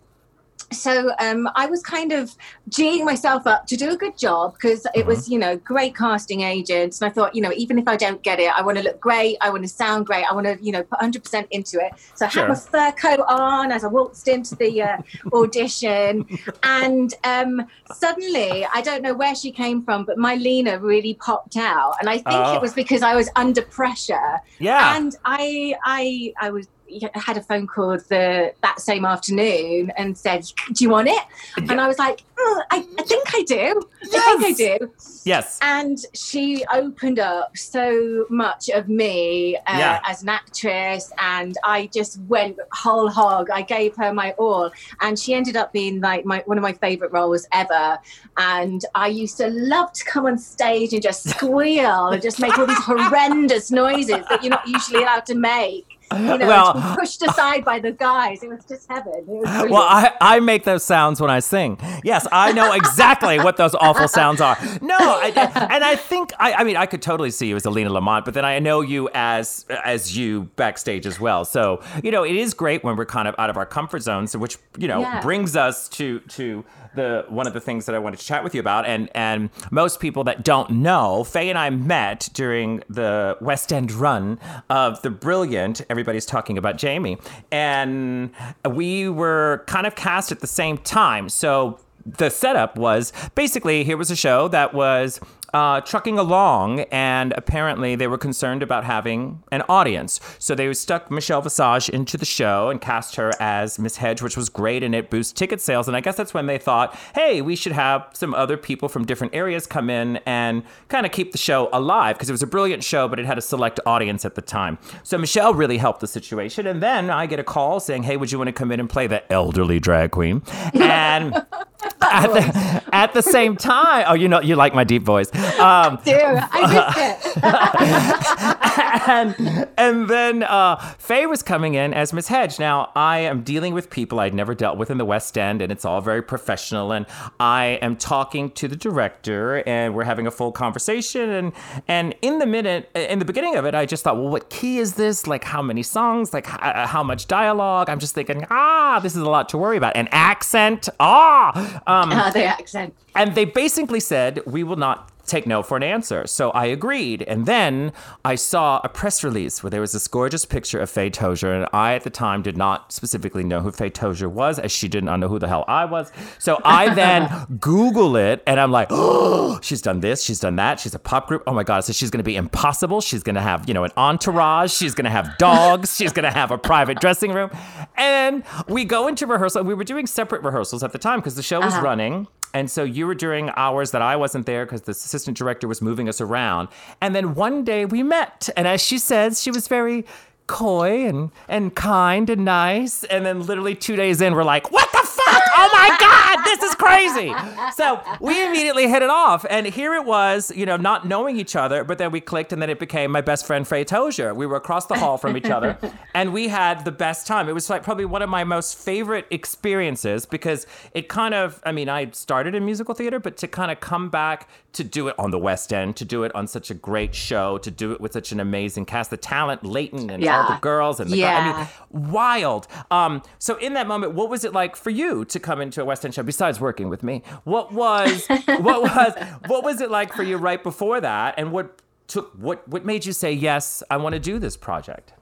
so um, I was kind of geeing myself up to do a good job because it was, you know, great casting agents, and I thought, you know, even if I don't get it, I want to look great, I want to sound great, I want to, you know, put 100% into it. So I Sure. had my fur coat on as I waltzed into the uh, audition, and um, suddenly, I don't know where she came from, but my Lina really popped out, and I think Oh. it was because I was under pressure yeah. and I, I, I was had a phone call the that same afternoon and said, "Do you want it?" And I was like, "Mm, I, I think I do. I think I do." yes. And she opened up so much of me uh, Yeah. as an actress, and I just went whole hog. I gave her my all, and she ended up being like my one of my favorite roles ever. And I used to love to come on stage and just squeal and just make all these horrendous noises that you're not usually allowed to make. You know, Well- pushed aside by the guys. It was just heaven. Was. Well, I, I make those sounds when I sing. Yes, I know exactly what those awful sounds are. No, I, and I think I, I mean I could totally see you as Alina Lamont, but then I know you as as you backstage as well. So you know it is great when we're kind of out of our comfort zones, which you know Yeah. brings us to to the one of the things that I wanted to chat with you about. And and most people that don't know, Faye and I met during the West End run of the brilliant. Everybody's talking about Jamie, and we were kind of cast at the same time. So the setup was basically here was a show that was uh, trucking along, and apparently they were concerned about having an audience. So they stuck Michelle Visage into the show and cast her as Miss Hedge, which was great, and it boosted ticket sales. And I guess that's when they thought, hey, we should have some other people from different areas come in and kind of keep the show alive because it was a brilliant show, but it had a select audience at the time. So Michelle really helped the situation. And then I get a call saying, hey, would you want to come in and play the elderly drag queen? And at the, at the same time, oh, you know, you like my deep voice. Um, Dude, I missed it. and, and then uh, Faye was coming in as Miss Hedge. Now, I am dealing with people I'd never dealt with in the West End, and it's all very professional. And I am talking to the director, and we're having a full conversation. And and in the minute, in the beginning of it, I just thought, well, what key is this? Like, how many songs? Like, how, how much dialogue? I'm just thinking, ah, this is a lot to worry about. An accent, ah. Um, Uh, the accent. and they basically said, we will not take no for an answer. So I agreed. And then I saw a press release where there was this gorgeous picture of Faye Tozer. And I, at the time, did not specifically know who Faye Tozer was, as she did not know who the hell I was. So I then Google it and I'm like, oh, she's done this, she's done that. She's a pop group. Oh my God. So she's going to be impossible. She's going to have, you know, an entourage. She's going to have dogs. she's going to have a private dressing room. And we go into rehearsal. We were doing separate rehearsals at the time because the show was uh-huh. running. And so you were during hours that I wasn't there because the assistant director was moving us around. And then one day we met. And as she says, she was very coy and, and kind and nice. And then literally two days in, we're like, what the fuck? Oh my God, this is crazy. So we immediately hit it off. And here it was, you know, not knowing each other, but then we clicked and then it became my best friend, Faye Tozer. We were across the hall from each other and we had the best time. It was like probably one of my most favorite experiences because it kind of, I mean, I started in musical theater, but to kind of come back to do it on the West End, to do it on such a great show, to do it with such an amazing cast, the talent, Layton and all the girls and the Yeah. I mean, wild. Um, so in that moment, what was it like for you to come into a West End show besides working with me? What was what was what was it like for you right before that, and what took what what made you say yes? I want to do this project.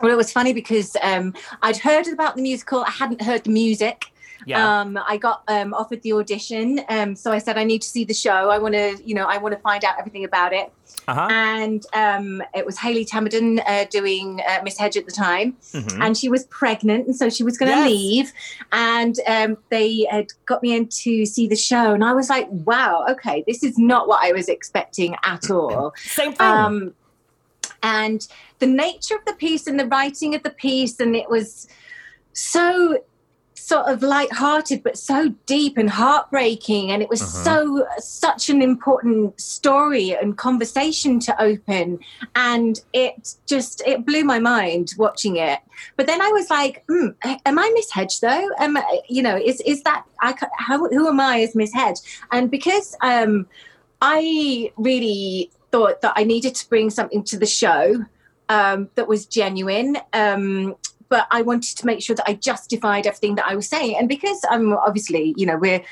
Well, it was funny because um, I'd heard about the musical. I hadn't heard the music. Yeah. Um, I got um, offered the audition, um, so I said I need to see the show. I want to, you know, I want to find out everything about it. Uh huh. And um, it was Hayley Tamaddon uh, doing uh, Miss Hedge at the time, Mhm. and she was pregnant, and so she was going to Yes. leave. And um, they had got me in to see the show, and I was like, "Wow, okay, this is not what I was expecting at all." Same thing. um, and the nature of the piece and the writing of the piece and it was so sort of light-hearted but so deep and heartbreaking and it was Mhm. so such an important story and conversation to open and it just it blew my mind watching it but then i was like mm, am i miss hedge though am I, you know is is that i how, who am i as miss hedge and because um I really thought that I needed to bring something to the show um, that was genuine. Um, but I wanted to make sure that I justified everything that I was saying. And because I'm obviously, you know, we're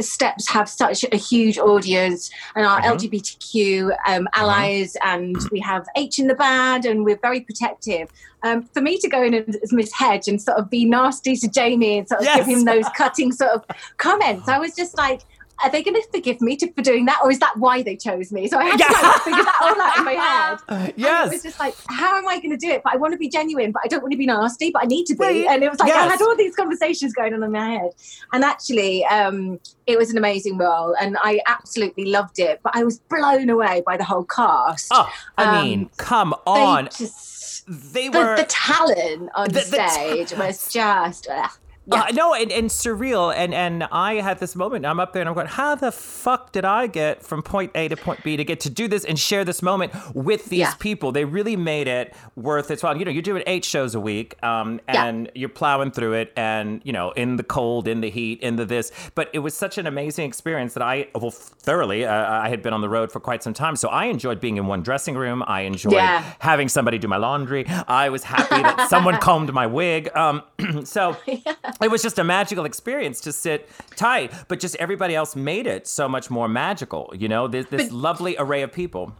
steps have such a huge audience and our Mhm. LGBTQ um, allies, and we have H in the band, and we're very protective. Um, for me to go in as Miss Hedge and sort of be nasty to Jamie and sort of give him those cutting sort of comments, I was just like, are they going to forgive me to, for doing that, or is that why they chose me? So I had to Yeah. like, figure that all out in my head. And it was just like, how am I going to do it? But I want to be genuine, but I don't want to be nasty, but I need to be. Right. And it was like I had all these conversations going on in my head. And actually, um, it was an amazing role, and I absolutely loved it. But I was blown away by the whole cast. Oh, I Um, mean, come They on. just They were the talent on The- the ta- stage was just. ugh. Yeah. Uh, no, and, and surreal. And and I had this moment. I'm up there and I'm going, how the fuck did I get from point A to point B to get to do this and share this moment with these Yeah. people? They really made it worth its while. You know, you're doing eight shows a week, um, Yeah. and you're plowing through it, and you know, in the cold, in the heat, in the this. But it was such an amazing experience that I, well, thoroughly. Uh, I had been on the road for quite some time, so I enjoyed being in one dressing room. I enjoyed Yeah. having somebody do my laundry. I was happy that someone combed my wig. Um, so it was just a magical experience to sit tight, but just everybody else made it so much more magical. You know, this, this But- lovely array of people.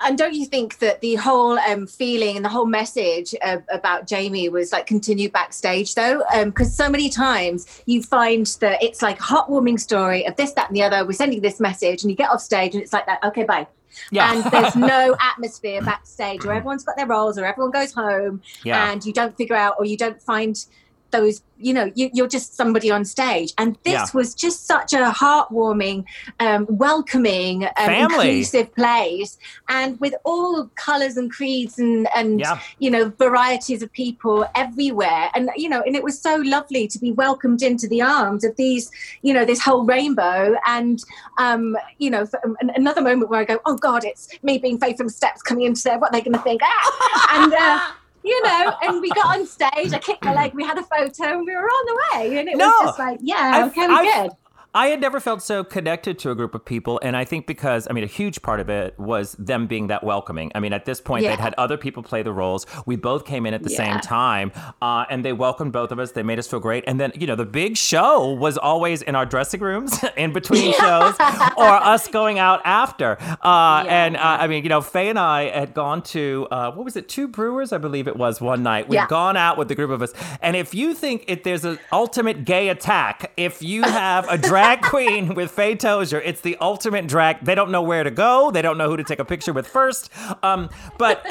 and don't you think that the whole um, feeling and the whole message uh, about Jamie was like continued backstage though? Because so many times you find that it's like a heartwarming story of this, that, and the other. We're sending this message, and you get off stage, and it's like that. Okay, bye. Yeah. And there's no atmosphere backstage, where everyone's got their roles, or everyone goes home, Yeah. and you don't figure out, or you don't find those you know you, you're just somebody on stage. And this Yeah. was just such a heartwarming um, welcoming um, inclusive place. And with all colors and creeds and and Yeah. you know varieties of people everywhere. And you know and it was so lovely to be welcomed into the arms of these you know this whole rainbow. And um you know for, an- another moment where i go oh god it's me being Faye from steps coming into there. What are they going to think? Ah! and uh, you know, and we got on stage. I kicked my leg. We had a photo, and we were on the way. And it No. was just like, yeah, I've- okay, we're good. I had never felt so connected to a group of people, and I think because I mean a huge part of it was them being that welcoming. I mean, at this point, Yeah. they'd had other people play the roles. We both came in at the same time, uh, and they welcomed both of us. They made us feel great. And then you know the big show was always in our dressing rooms in between shows, or us going out after. Uh, Yeah. And uh, I mean, you know, Faye and I had gone to uh, what was it, Two Brewers, I believe it was one night. We'd Yeah. gone out with the group of us, and if you think if there's an ultimate gay attack, if you have a drag queen with Faye Tozer, it's the ultimate drag. They don't know where to go. They don't know who to take a picture with first. Um, but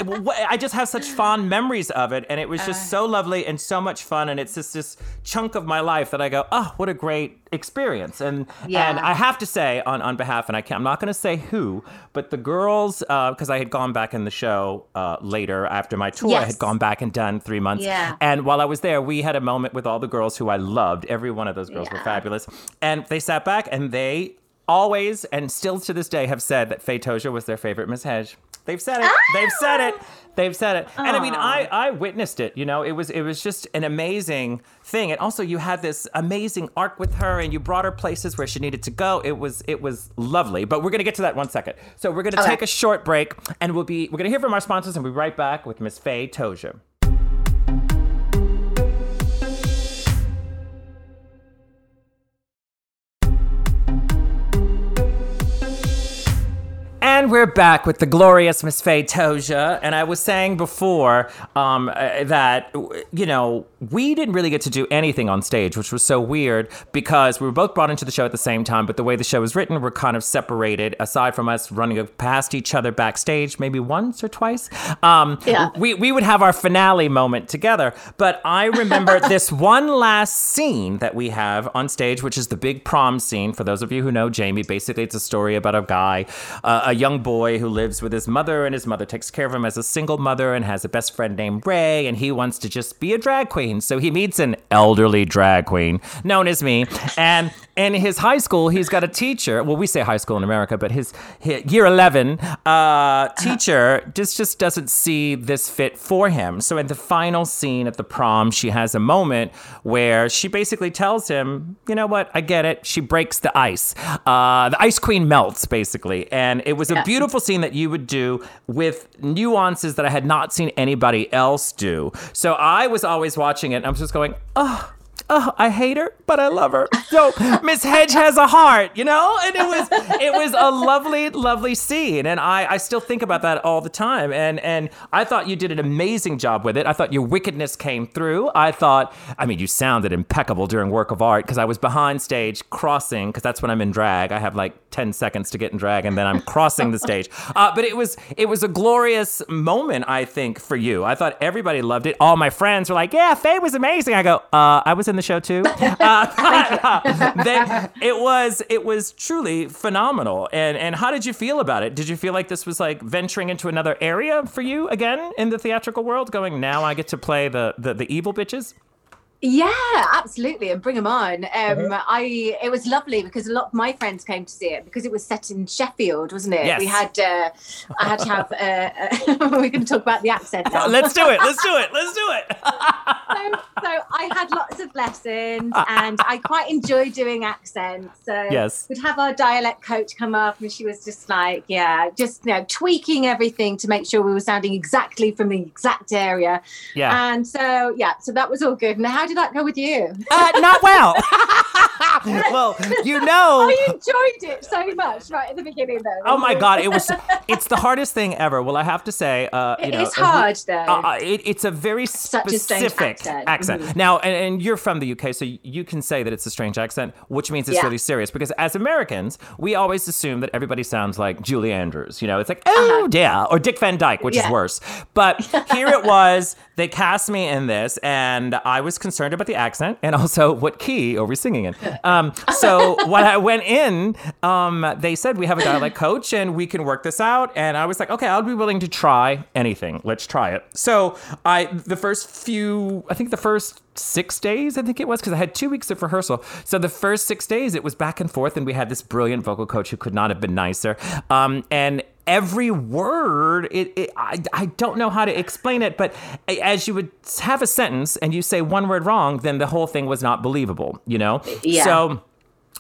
I just have such fond memories of it, and it was just so lovely and so much fun, and it's just this chunk of my life that I go, oh, what a great experience. And Yeah. and I have to say on on behalf, and I can't, I'm not going to say who, but the girls, because I had gone back in the show uh, later after my tour, I had gone back and done three months. Yeah. And while I was there, we had a moment with all the girls who I loved. Every one of those girls were fabulous. And they sat back and they always and still to this day have said that Faye was their favorite Miss Hedge. They've said it. They've said it. They've said it. And I mean, I, I witnessed it. You know, it was it was just an amazing thing. And also, you had this amazing arc with her, and you brought her places where she needed to go. It was it was lovely. But we're gonna get to that one second. So we're gonna Okay. take a short break, and we'll be we're gonna hear from our sponsors, and we'll be right back with Miss Faye Tozer. And we're back with the glorious Miss Faye Tozer. And I was saying before um, uh, that, you know, we didn't really get to do anything on stage, which was so weird because we were both brought into the show at the same time. But the way the show was written, we're kind of separated, aside from us running past each other backstage, maybe once or twice. Um, Yeah. we, we would have our finale moment together. But I remember this one last scene that we have on stage, which is the big prom scene. For those of you who know Jamie, basically it's a story about a guy, uh, a young boy who lives with his mother, and his mother takes care of him as a single mother and has a best friend named Ray, and he wants to just be a drag queen. So he meets an elderly drag queen known as me. And in his high school, he's got a teacher. Well, we say high school in America, but his, hi- year 11 uh, teacher just, just doesn't see this fit for him. So in the final scene at the prom, she has a moment where she basically tells him, you know what, I get it. She breaks the ice. Uh, the ice queen melts, basically. And it was a beautiful scene that you would do with nuances that I had not seen anybody else do. So I was always watching it and I was just going, oh, oh, I hate her, but I love her. So Miss Hedge has a heart, you know? And it was it was a lovely, lovely scene. And I, I still think about that all the time. And and I thought you did an amazing job with it. I thought your wickedness came through. I thought, I mean, you sounded impeccable during work of art because I was behind stage crossing, because that's when I'm in drag. I have like 10 seconds to get in drag and then I'm crossing the stage. Uh, but it was it was a glorious moment, I think, for you. I thought everybody loved it. All my friends were like, yeah, Faye was amazing. I go, uh, I was in the show too. Uh, they- it was it was truly phenomenal. And and how did you feel about it? Did you feel like this was like venturing into another area for you again in the theatrical world? Going now, I get to play the the, the evil bitches. Yeah, absolutely, and bring them on. Um, Uh-huh. I it was lovely because a lot of my friends came to see it because it was set in Sheffield, wasn't it? Yes. We had uh, I had to have. Uh, uh, we're going to talk about the accent now. Let's do it. Let's do it. Let's do it. so, so I had lots of lessons, and I quite enjoy doing accents. So Yes. we'd have our dialect coach come up, and she was just like, yeah, just you know, tweaking everything to make sure we were sounding exactly from the exact area. Yeah. And so yeah, so that was all good. And how did that go with you? Uh, not well. well, you know. I enjoyed it so much right at the beginning, though. Oh my God! It was. It's the hardest thing ever. Well, I have to say, uh, you It know, is hard, though. Uh, it, it's a very Such a specific accent. Mhm. Now, and, and you're from the UK, so you can say that it's a strange accent, which means it's Yeah. really serious. Because as Americans, we always assume that everybody sounds like Julie Andrews. You know, it's like, oh yeah, or Dick Van Dyke, which is Uh-huh. Worse. But here it was. They cast me in this, and I was concerned concerned about the accent and also what key are we singing in. Um, so when I went in, um, they said we have a dialect coach and we can work this out. And I was like, okay, I'll be willing to try anything. Let's try it. So I, the first few, I think the first six days, I think it was, because I had two weeks of rehearsal. So the first six days, it was back and forth, and we had this brilliant vocal coach who could not have been nicer. Um, and every word, it, it I, I don't know how to explain it, but as you would have a sentence and you say one word wrong, then the whole thing was not believable, you know? Yeah. So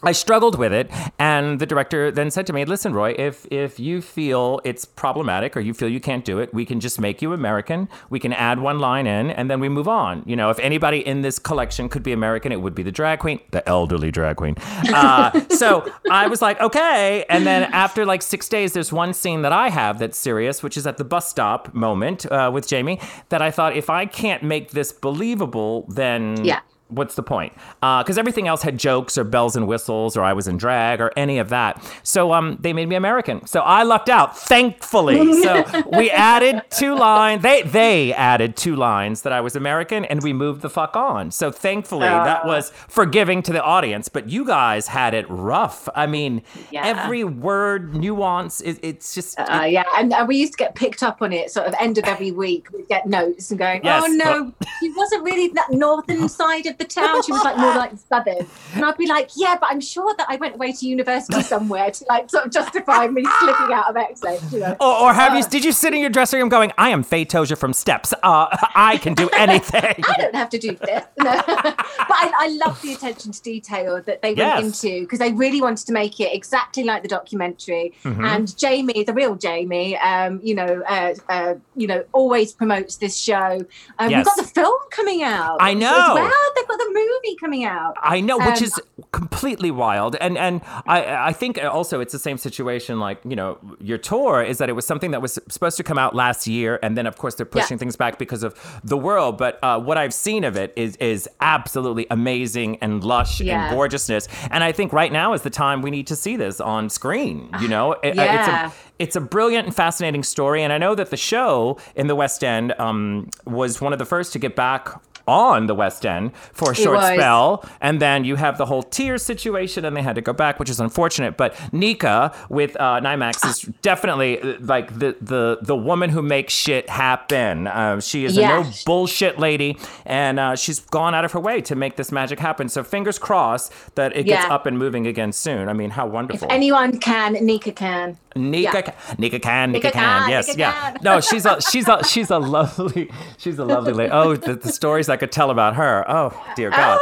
I struggled with it, and the director then said to me, "Listen, Roy, if if you feel it's problematic or you feel you can't do it, we can just make you American. We can add one line in, and then we move on. You know, if anybody in this collection could be American, it would be the drag queen, the elderly drag queen. Uh, so I was like, okay. And then after like six days, there's one scene that I have that's serious, which is at the bus stop moment uh, with Jamie. That I thought, if I can't make this believable, then Yeah. What's the point? Because everything else had jokes or bells and whistles, or I was in drag, or any of that. So um, they made me American. So I lucked out, thankfully. So we added two lines. They they added two lines that I was American, and we moved the fuck on. So thankfully, that was forgiving to the audience. But you guys had it rough. I mean, Yeah. every word, nuance. It, it's just. Uh, yeah, and, and we used to get picked up on it. Sort of end of every week, we'd get notes and going, Yes. "Oh no, she wasn't really that northern side of the town. She was like more like southern." And I'd be like, "Yeah, but I'm sure that I went away to university somewhere to like sort of justify me slipping out of accent." You know? or, or have you? Did you sit in your dressing room going, "I am Faye Tozer from Steps. Uh, I can do anything." I don't have to do this. No. but I, I love the attention to detail that they went Yes. into because they really wanted to make it exactly like the documentary. Mm-hmm. And Jamie, the real Jamie, um, you know, uh, uh, you know, always promotes this show. Um, Yes. We've got the film coming out. I know. well. They've got the movie coming out. I know, which Um, is completely wild, and and I I think also it's the same situation like you know your tour is that it was something that was supposed to come out last year, and then of course they're pushing Yeah. things back because of the world. But uh, what I've seen of it is is absolutely amazing and lush Yeah. and gorgeousness, and I think right now is the time we need to see this on screen. You know, It- Yeah. it's a it's a brilliant and fascinating story, and I know that the show in the West End um, was one of the first to get back on the West End for a short spell, and then you have the whole tier situation, and they had to go back, which is unfortunate. But Nica with uh, Nimax is definitely uh, like the the the woman who makes shit happen. Uh, she is a no bullshit lady, and uh, she's gone out of her way to make this magic happen. So fingers crossed that it gets Yeah. up and moving again soon. I mean, how wonderful. If anyone can, Nica can. Nica, Yeah. ca- Nica can, Nica, Nica can, can, yes, Nica yeah. can. No, she's a, she's a, she's a lovely, she's a lovely lady. Oh, the, the stories I could tell about her. Oh, dear God.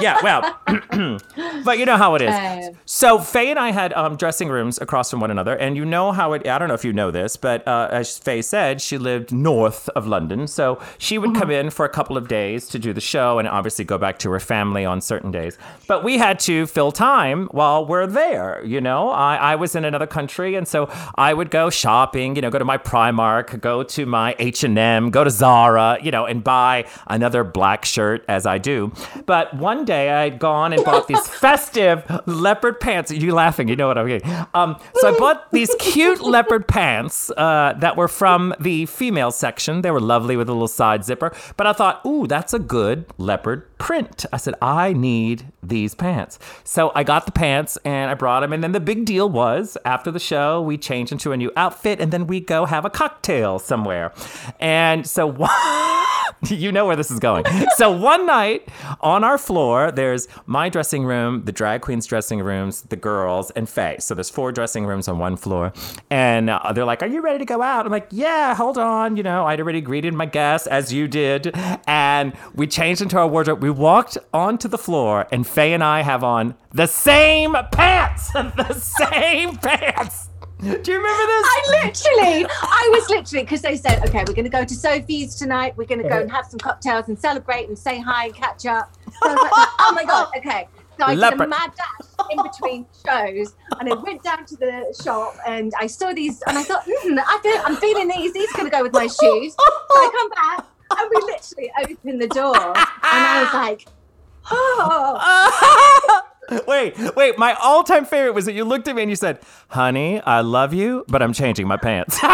Yeah, well, but you know how it is. So Faye and I had um, dressing rooms across from one another, and you know how it. I don't know if you know this, but uh, as Faye said, she lived north of London, so she would come in for a couple of days to do the show, and obviously go back to her family on certain days. But we had to fill time while we're there. You know, I, I was in another country, and so I would go shopping. You know, go to my Primark, go to my H and M, go to Zara. You know, and buy another black shirt as I do. But one day I'd gone and bought these festive leopard pants. You laughing? You know what I'm getting. Um, so I bought these cute leopard pants uh, that were from the female section. They were lovely with a little side zipper. But I thought, ooh, that's a good leopard print. I said, I need these pants. So I got the pants and I brought them. And then the big deal was after the show, we changed into a new outfit and then we go have a cocktail somewhere. And so you know where this is going. So one night on our floor, there's my dressing room, the drag queen's dressing rooms, the girls, and Faye. So there's four dressing rooms on one floor. And uh, they're like, Are you ready to go out? I'm like, Yeah, hold on. You know, I'd already greeted my guests as you did. And we changed into our wardrobe. We walked onto the floor, and Faye and I have on the same pants. the same pants. Do you remember this? I literally, I was literally, because they said, okay, we're going to go to Sophie's tonight. We're going to go and have some cocktails and celebrate and say hi and catch up. So I was like, oh my God, okay. So I did a mad dash in between shows and I went down to the shop and I saw these and I thought, mm, I feel, I'm feeling these. These are going to go with my shoes. So I come back and we literally opened the door and I was like, oh. wait, wait. My all-time favorite was that you looked at me and you said, "Honey, I love you, but I'm changing my pants."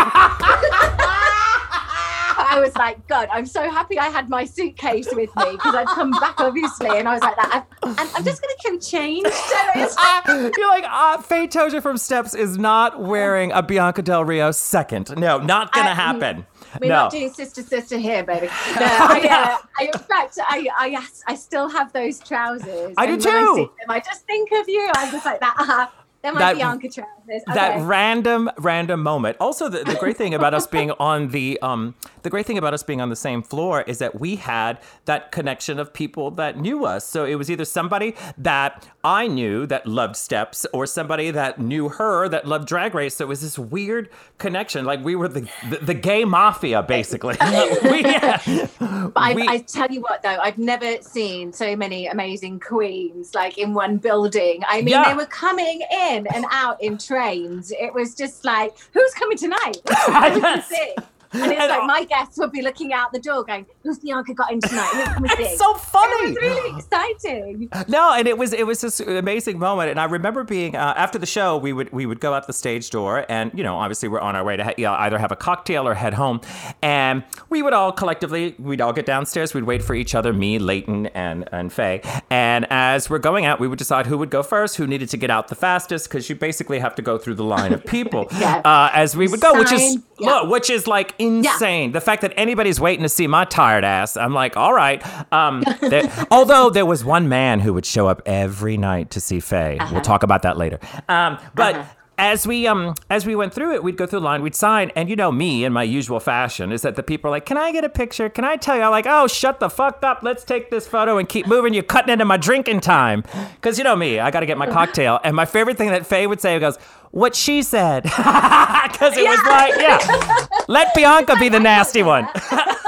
I was like, God, I'm so happy I had my suitcase with me because I'd come back obviously, and I was like that. I'm, I'm, just gonna come change. You're like, ah, Faye Tozer from Steps is not wearing a Bianca Del Rio second. No, not gonna Uh, happen. We're no. not doing sister sister here, baby. No, I, uh, I, in fact, I, I, I still have those trousers. I do I too. see them, I just think of you. I'm just like that. Uh-huh. They're my That- Bianca trousers. that random random moment. Also the, the great thing about us being on the um the great thing about us being on the same floor is that we had that connection of people that knew us. So it was either somebody that i knew that loved steps or somebody that knew her that loved drag race. So it was this weird connection. Like we were the the, the gay mafia basically. We, But I, we- I tell you what, though, I've never seen so many amazing queens like in one building. I mean, Yeah. they were coming in and out in trains. It was just like, who's coming tonight? Who's see? And it's And- like my guests would be looking out the door, going, "Who's Bianca got in tonight? It's so funny It was really exciting. No, and it was it was this amazing moment, and I remember being uh, after the show, we would we would go out the stage door, and you know, obviously we're on our way to you know, either have a cocktail or head home, and we would all collectively we'd all get downstairs, we'd wait for each other, me, Layton, and and Faye, and as we're going out, we would decide who would go first, who needed to get out the fastest, because you basically have to go through the line of people Yeah. uh, as we would go, which is yeah. look, which is like insane. The fact that anybody's waiting to see my tired ass, I'm like, all right. Um, there- although there was one man who would show up every night to see Faye. We'll talk about that later. Um, but. As we um as we went through it, we'd go through the line, we'd sign, and you know me in my usual fashion is that the people are like, "Can I get a picture? Can I tell you?" I'm like, "Oh, shut the fuck up! Let's take this photo and keep moving. You're cutting into my drinking time." Because you know me, I got to get my cocktail. And my favorite thing that Faye would say goes, "What she said," because it was like, yeah, let Bianca be the nasty one.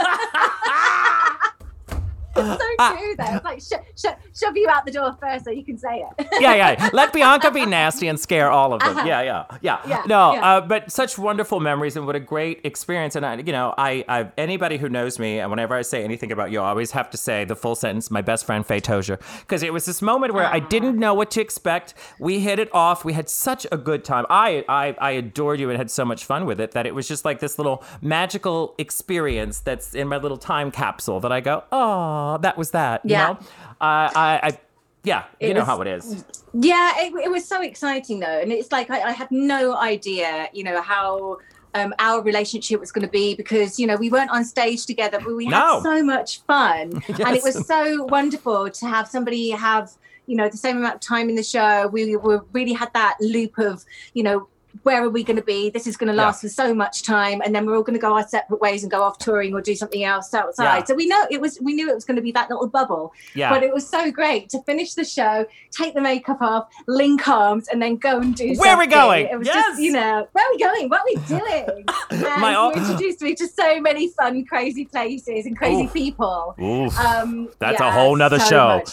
So Ah. true, though. It's like sho- sho- shove you out the door first so you can say it. yeah, yeah. Let Bianca be nasty and scare all of them. Uh-huh. Yeah, yeah, yeah. Yeah, no, yeah. Uh, but such wonderful memories and what a great experience. And I, you know, I, I, anybody who knows me, and whenever I say anything about you, I always have to say the full sentence. My best friend Faye Tozer, because it was this moment where I didn't know what to expect. We hit it off. We had such a good time. I, I, I adored you and had so much fun with it that it was just like this little magical experience that's in my little time capsule that I go, oh, that was that. You Yeah. know, uh, I, I, yeah, you It know was- how it is. Yeah, it, it was so exciting though, and it's like I, I had no idea, you know, how um, our relationship was going to be because you know we weren't on stage together, but we No. had so much fun, and it was so wonderful to have somebody have you know the same amount of time in the show. We were really had that loop of you know. Where are we going to be? This is going to Yeah. last for so much time, and then we're all going to go our separate ways and go off touring or do something else outside. Yeah. So we know it was. We knew it was going to be that little bubble, Yeah. but it was so great to finish the show, take the makeup off, link arms, and then go and do Where are we going? It was Yes. just, you know, where are we going? What are we doing? And My you introduced me to so many fun, crazy places and crazy Oof. people. Oof. Um, That's a whole nother so show.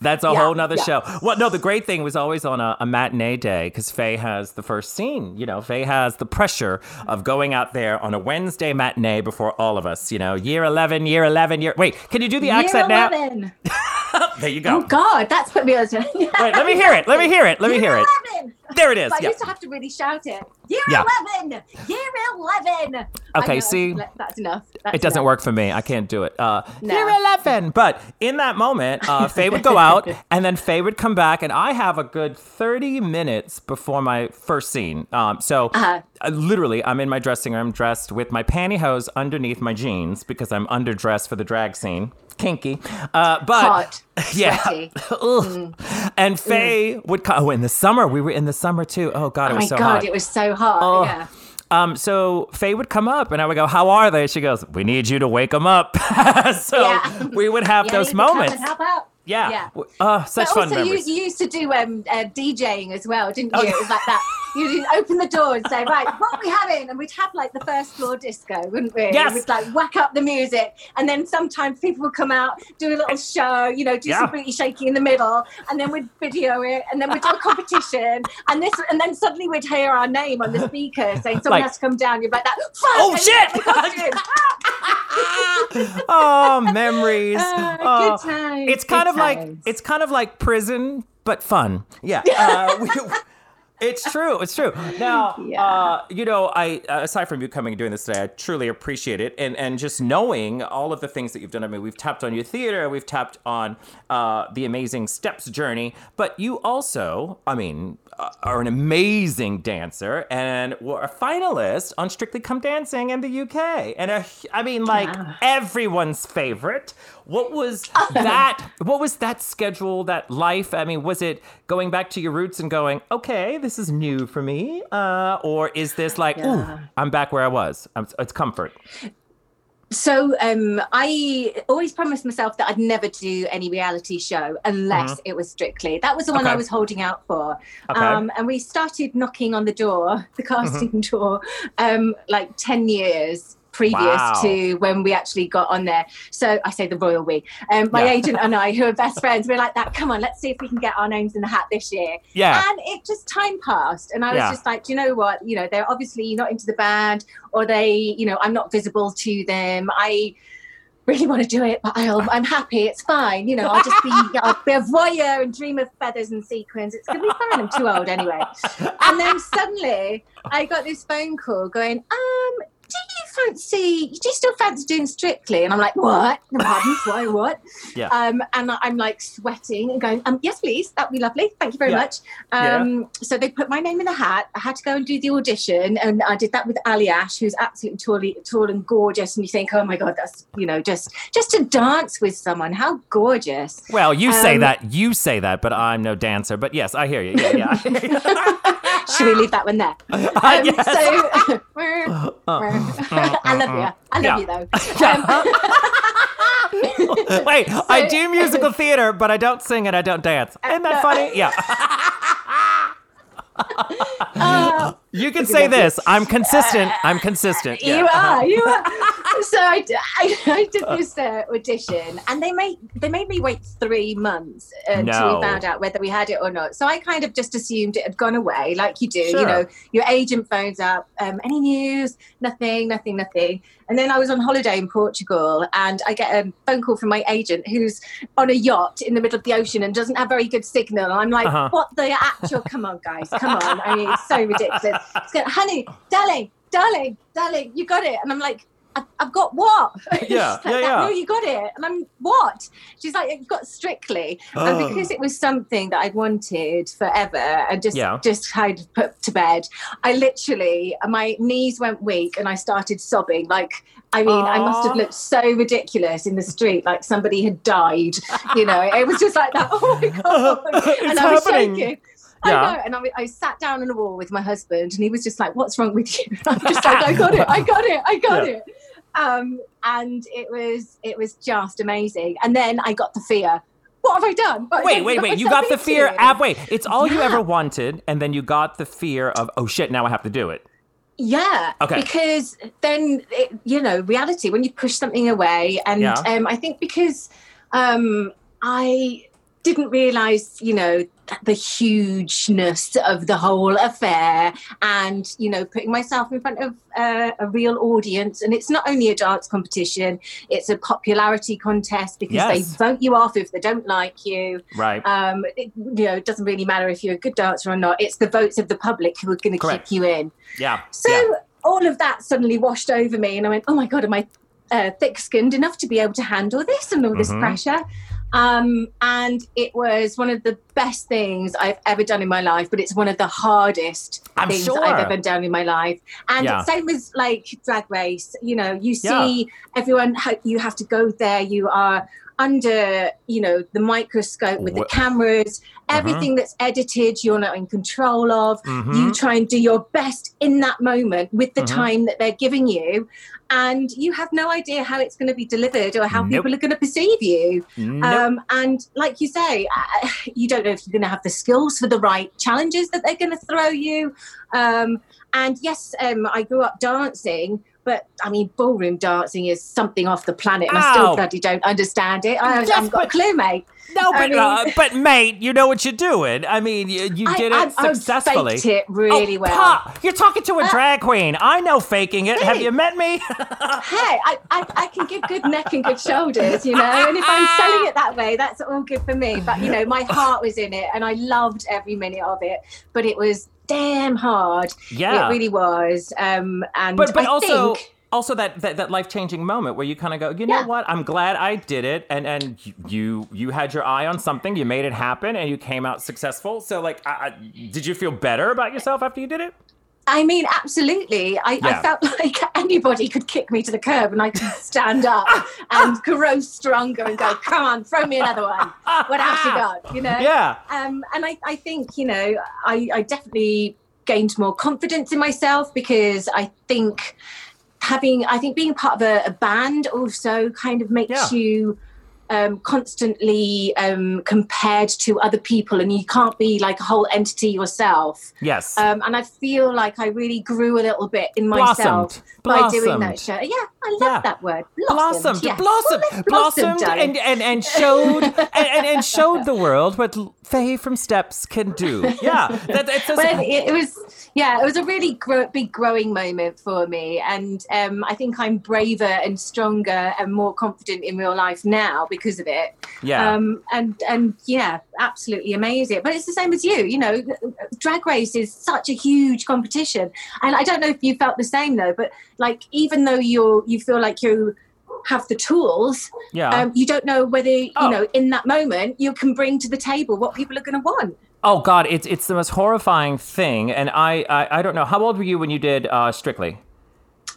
That's a Yeah, whole nother yeah. show. Well, no, the great thing was always on a, a matinee day because Faye has the first You know, Faye has the pressure of going out there on a Wednesday matinee before all of us. You know, year 11, year 11, year. Wait, can you do the Year accent now? There you go. Oh. God, that's put me on. Wait, Wait, let me hear it. Let me hear it. Let me hear it. 11. There it is. But I used to have to really shout it. Year Yeah. 11! Year 11! Okay, know, see? That's enough. That's It doesn't enough. work for me. I can't do it. Uh, No. Year 11. But in that moment, uh, Faye would go out and then Faye would come back, and I have a good 30 minutes before my first scene. Um, so Uh-huh. uh, literally, I'm in my dressing room dressed with my pantyhose underneath my jeans because I'm underdressed for the drag scene. Kinky. Uh, but Hot. yeah. Ugh. And Faye would come. Oh, in the summer. We were in the summer too. Oh, God, it Oh was my so God, hot. it was so hot. Oh. Yeah. Um, so Faye would come up and I would go, How are they? She goes, We need you to wake them up. so Yeah. we would have Yeah, those you moments. and help out. Yeah. Yeah. Uh, such But fun also, you, memories. you used to do um, uh, DJing as well, didn't you? Oh, It was like that. You'd open the door and say, "Right, what are we having?" And we'd have like the first floor disco, wouldn't we? Yes. And we'd like whack up the music, and then sometimes people would come out, do a little show, you know, do Yeah. some booty shaking in the middle, and then we'd video it, and then we'd do a competition, and this, and then suddenly we'd hear our name on the speaker saying someone Like- has to come down. You're like that. Oh, shit! you get the costume. oh, memories. Ah, Oh, good times. It's kind good of like it's kind of like prison, but fun. Yeah. Uh, we, It's true. It's true. Now, Yeah. uh, you know, I uh, aside from you coming and doing this today, I truly appreciate it, and and just knowing all of the things that you've done. I mean, we've tapped on your theater, we've tapped on uh, the amazing Steps journey, but you also, I mean, are an amazing dancer and were a finalist on Strictly Come Dancing in the UK, and a, I mean, like Yeah. everyone's favorite. What was that? What was that schedule? That life? I mean, was it going back to your roots and going, okay, this is new for me, uh, or is this like, ooh, I'm back where I was? I'm, it's comfort. So um, I always promised myself that I'd never do any reality show unless it was Strictly. That was the one Mm-hmm. Okay. I was holding out for. Okay. Um, and we started knocking on the door, the casting Mm-hmm. door, um, like 10 years previous Wow. to when we actually got on there. So I say the royal we. Um, my Yeah. agent and I, who are best friends, we're like that. Come on, let's see if we can get our names in the hat this year. Yeah. And it just time passed, and I was Yeah. just like, do you know what? You know, they're obviously not into the band, or they, you know, I'm not visible to them. I really want to do it, but I'll, I'm happy. It's fine. You know, I'll just be, I'll be a voyeur and dream of feathers and sequins. It's gonna be fine. I'm too old anyway. And then suddenly, I got this phone call going, um. Do you fancy? Do you still fancy doing Strictly? And I'm like, what? No, pardon, why? What? Yeah. Um, and I'm like sweating and going, um, yes, please, that'd be lovely. Thank you very Yeah. much. Um, So they put my name in the hat. I had to go and do the audition, and I did that with Ali Ash, who's absolutely tall, tall and gorgeous. And you think, oh my god, that's you know, just just to dance with someone, how gorgeous. Well, you say Um, that, you say that, but I'm no dancer. But yes, I hear you. Yeah, yeah. Should we leave that one there? Um, Yes. So, I love you. I love Yeah. you though. Um, Wait, I do musical theater, but I don't sing and I don't dance. Isn't that funny? Yeah. uh, You can say this. I'm consistent. I'm consistent. You are, you are. so I did this uh, audition, and they made they made me wait three months until No. we found out whether we had it or not. So I kind of just assumed it had gone away, like you do. Sure. You know, your agent phones up, um, any news? Nothing, nothing, nothing. And then I was on holiday in Portugal, and I get a phone call from my agent who's on a yacht in the middle of the ocean and doesn't have very good signal. And I'm like, Uh-huh. what the actual? Come on, guys, come on! I mean, it's so ridiculous. It's going, honey, darling, darling, darling, you got it. And I'm like, I've, I've got what? Yeah, like, yeah, yeah. No, you got it. And I'm, what? She's like, you got Strictly. Oh. And because it was something that I'd wanted forever and just, Yeah. just kind of put to bed, I literally, my knees went weak and I started sobbing. Like, I mean, I must have looked so ridiculous in the street, like somebody had died. You know, it was just like that. Oh my God. It's and I was happening. shaking. Yeah. I know, and I, I sat down on a wall with my husband, and he was just like, "What's wrong with you?" I'm just like, "I got it, I got it, I got Yeah. it." Um, and it was it was just amazing. And then I got the fear. What have I done? What Wait, I wait, wait. You got the fear. Ab, wait, it's all you ever wanted, and then you got the fear of, oh shit, now I have to do it. Yeah. Okay. Because then, it, you know, reality, when you push something away, and Yeah. um, I think because um, I didn't realize, you know, the hugeness of the whole affair and, you know, putting myself in front of uh, a real audience. And it's not only a dance competition, it's a popularity contest because Yes. they vote you off if they don't like you. Right. Um, it, you know, it doesn't really matter if you're a good dancer or not. It's the votes of the public who are going to kick you in. yeah. So yeah. all of that suddenly washed over me, and I went, "Oh my god, am I uh, thick-skinned enough to be able to handle this and all this Mhm. pressure?" Um, and it was one of the best things I've ever done in my life, but it's one of the hardest I'm things sure. I've ever done in my life. And Yeah. same as like drag race, you know, you Yeah. see everyone, you have to go there, you are under, you know, the microscope with the cameras, Uh-huh. everything that's edited, you're not in control of Mhm. you try and do your best in that moment with the Mhm. time that they're giving you and you have no idea how it's going to be delivered or how Nope. people are going to perceive you Nope. um, and like you say uh, you don't know if you're going to have the skills for the right challenges that they're going to throw you um, and yes um, i grew up dancing but I mean, ballroom dancing is something off the planet, and I still bloody don't understand it. I Yes, haven't got a clue, mate. no, I but mean- uh, but mate, you know what you're doing. I mean, you, you I- did it I successfully. faked it really oh, well. Pa, you're talking to a Uh, drag queen. I know faking it. Have you met me? hey, I, I, I can give good neck and good shoulders, you know, and if I'm selling it that way, that's all good for me. But, you know, my heart was in it and I loved every minute of it. But it was damn hard. Yeah. It really was. Um, and but but I also think, also that that, that life changing moment where you kind of go, you know Yeah. what? I'm glad I did it, and and you you had your eye on something, you made it happen, and you came out successful. So like, I, I, did you feel better about yourself after you did it? I mean, absolutely. I, Yeah. I felt like anybody could kick me to the curb and I could stand up and grow stronger and go, come on, throw me another one. What else you got? You know? Yeah. Um, and I, I think, you know, I, I definitely gained more confidence in myself because I think having, I think being part of a, a band also kind of makes Yeah. you um, constantly um, compared to other people and you can't be like a whole entity yourself. Yes. Um, and I feel like I really grew a little bit in myself Blossomed. by doing that show. Yeah, I love Yeah. that word. blossomed, yes. blossomed, Well, let's blossomed, and, and and showed and, and, and showed the world what Faye from Steps can do. Yeah, that, it's just, Well, it, it was, yeah, it was a really grow, big growing moment for me, and um, I think I'm braver and stronger and more confident in real life now because of it. yeah. Um, and and yeah, absolutely amazing. But it's the same as you. You know, drag race is such a huge competition, and I don't know if you felt the same though. But like, even though you're you feel like you have the tools, yeah. um, you don't know whether you Oh. know in that moment you can bring to the table what people are going to want. oh God, it's it's the most horrifying thing, and I I, I don't know. How old were you when you did uh, Strictly?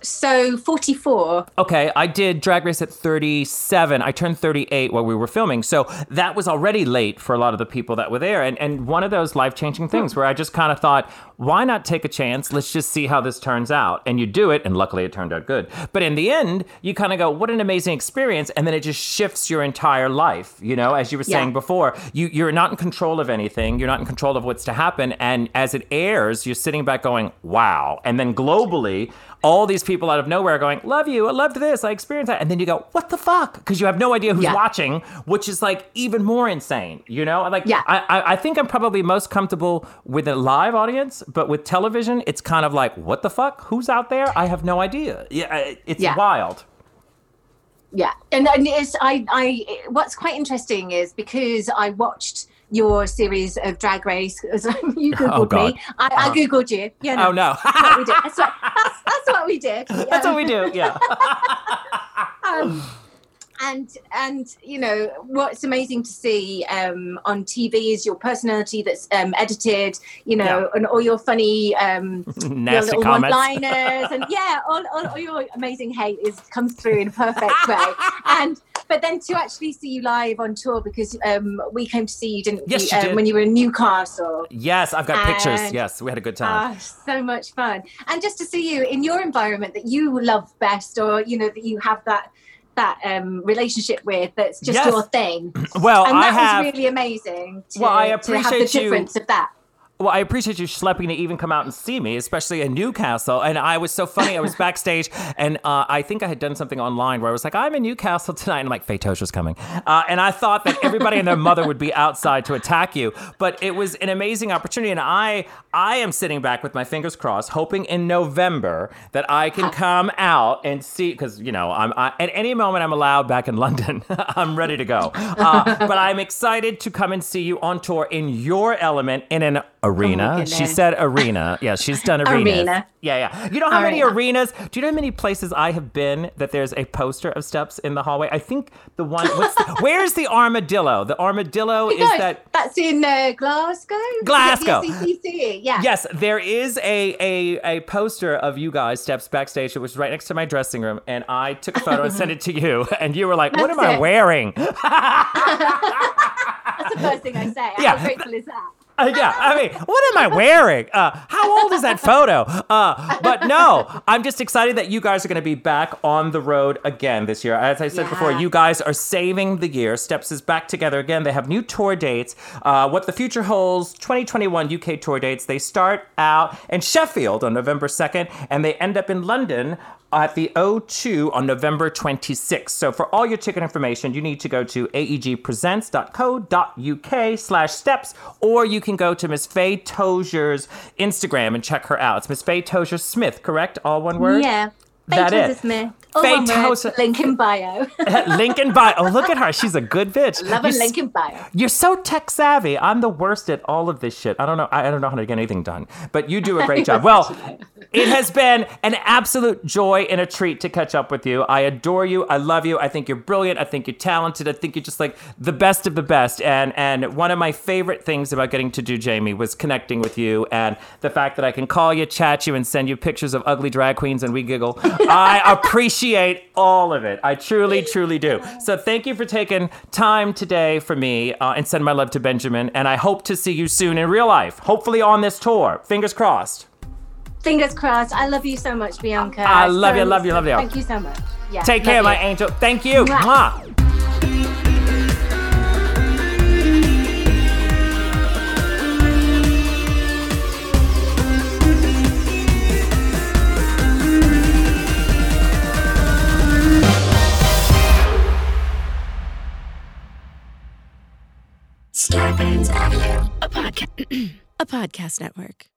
So 44. Okay, I did Drag Race at 37. I turned 38 while we were filming. So that was already late for a lot of the people that were there. And, and one of those life changing things hmm. where I just kind of thought, why not take a chance? Let's just see how this turns out. And you do it, and luckily it turned out good. But in the end, you kind of go, what an amazing experience. And then it just shifts your entire life. You know, as you were Yeah. saying before, you, you're not in control of anything, you're not in control of what's to happen. And as it airs, you're sitting back going, wow. And then globally, all these people out of nowhere going, love you, I loved this, I experienced that. And then you go, what the fuck? Because you have no idea who's Yeah. watching, which is like even more insane, you know? Like, Yeah. I, I, I think I'm probably most comfortable with a live audience, but with television, it's kind of like, what the fuck? Who's out there? I have no idea. Yeah, it's Yeah. wild. Yeah, and, and it's I I what's quite interesting is because I watched your series of Drag Race. you googled Oh, God. me. I, I googled you. Yeah, Oh, no. that's what we did. That's what, that's, that's what we did. That's what we do, yeah. um, and and you know what's amazing to see um, on TV is your personality that's um, edited. You know, Yeah. and all your funny um, Nasty little comments. one-liners and yeah, all, all, all your amazing hate is comes through in a perfect way. And but then to actually see you live on tour because um, we came to see you, didn't Yes, we? you um, did. When you were in Newcastle. Yes, I've got pictures. Yes, we had a good time. Ah, so much fun. And just to see you in your environment that you love best, or you know that you have that that um, relationship with, that's just Yes. your thing. well, and I have. was really amazing. To, Well, I to have the appreciate you- difference of that. Well, I appreciate you schlepping to even come out and see me, especially in Newcastle. And I was so funny. I was backstage, and uh, I think I had done something online where I was like, "I'm in Newcastle tonight," and I'm like, "Faye Tozer's coming," uh, and I thought that everybody and their mother would be outside to attack you. But it was an amazing opportunity, and I, I am sitting back with my fingers crossed, hoping in November that I can come out and see, because you know, I'm I, at any moment I'm allowed back in London. I'm ready to go, uh, but I'm excited to come and see you on tour in your element in an arena. she said arena. Yeah, she's done arenas. Arena. Yeah, yeah. You know how many arenas? Do you know how many places I have been that there's a poster of steps in the hallway? I think the one. What's the, where's the armadillo? The armadillo is that. that's in uh, Glasgow. Glasgow. Is it Yeah. Yes, there is a, a a poster of you guys steps backstage. It was right next to my dressing room, and I took a photo and sent it to you, and you were like, "What am That's I wearing?" That's the first thing I say. Yeah. How grateful is that? Uh, yeah, I mean, what am I wearing? Uh, how old is that photo? Uh, but no, I'm just excited that you guys are going to be back on the road again this year. As I said before, you guys are saving the year. Steps is back together again. They have new tour dates. Uh, what the future holds 2021 UK tour dates. They start out in Sheffield on November 2nd, and they end up in London at the O2 on November 26th. So for all your ticket information, you need to go to aegpresents.co.uk slash steps, or you can go to Miss Faye Tozer's Instagram and check her out. It's Miss Faye Tozier Smith, correct? All one word? Yeah. That Faye it. Smith. Oh, one Link in bio. Lincoln bio. Oh, look at her. She's a good bitch. Love a You're s- link in bio. You're so tech savvy. I'm the worst at all of this shit. I don't know. I I don't know how to get anything done, but you do a great job. Well, it has been an absolute joy and a treat to catch up with you. I adore you. I love you. I think you're brilliant. I think you're talented. I think you're just like the best of the best. And and one of my favorite things about getting to do Jamie was connecting with you and the fact that I can call you, chat you, and send you pictures of ugly drag queens and we giggle. I appreciate all of it. I truly, truly do. So thank you for taking time today for me uh, and send my love to Benjamin. And I hope to see you soon in real life, hopefully on this tour. Fingers crossed. Fingers crossed. I love you so much, Bianca. I love you, So- love you, love you. Thank you so much. Yeah, Take care, you. my angel. Thank you. Mwah. Mwah. Starburns Audio. a podcast network.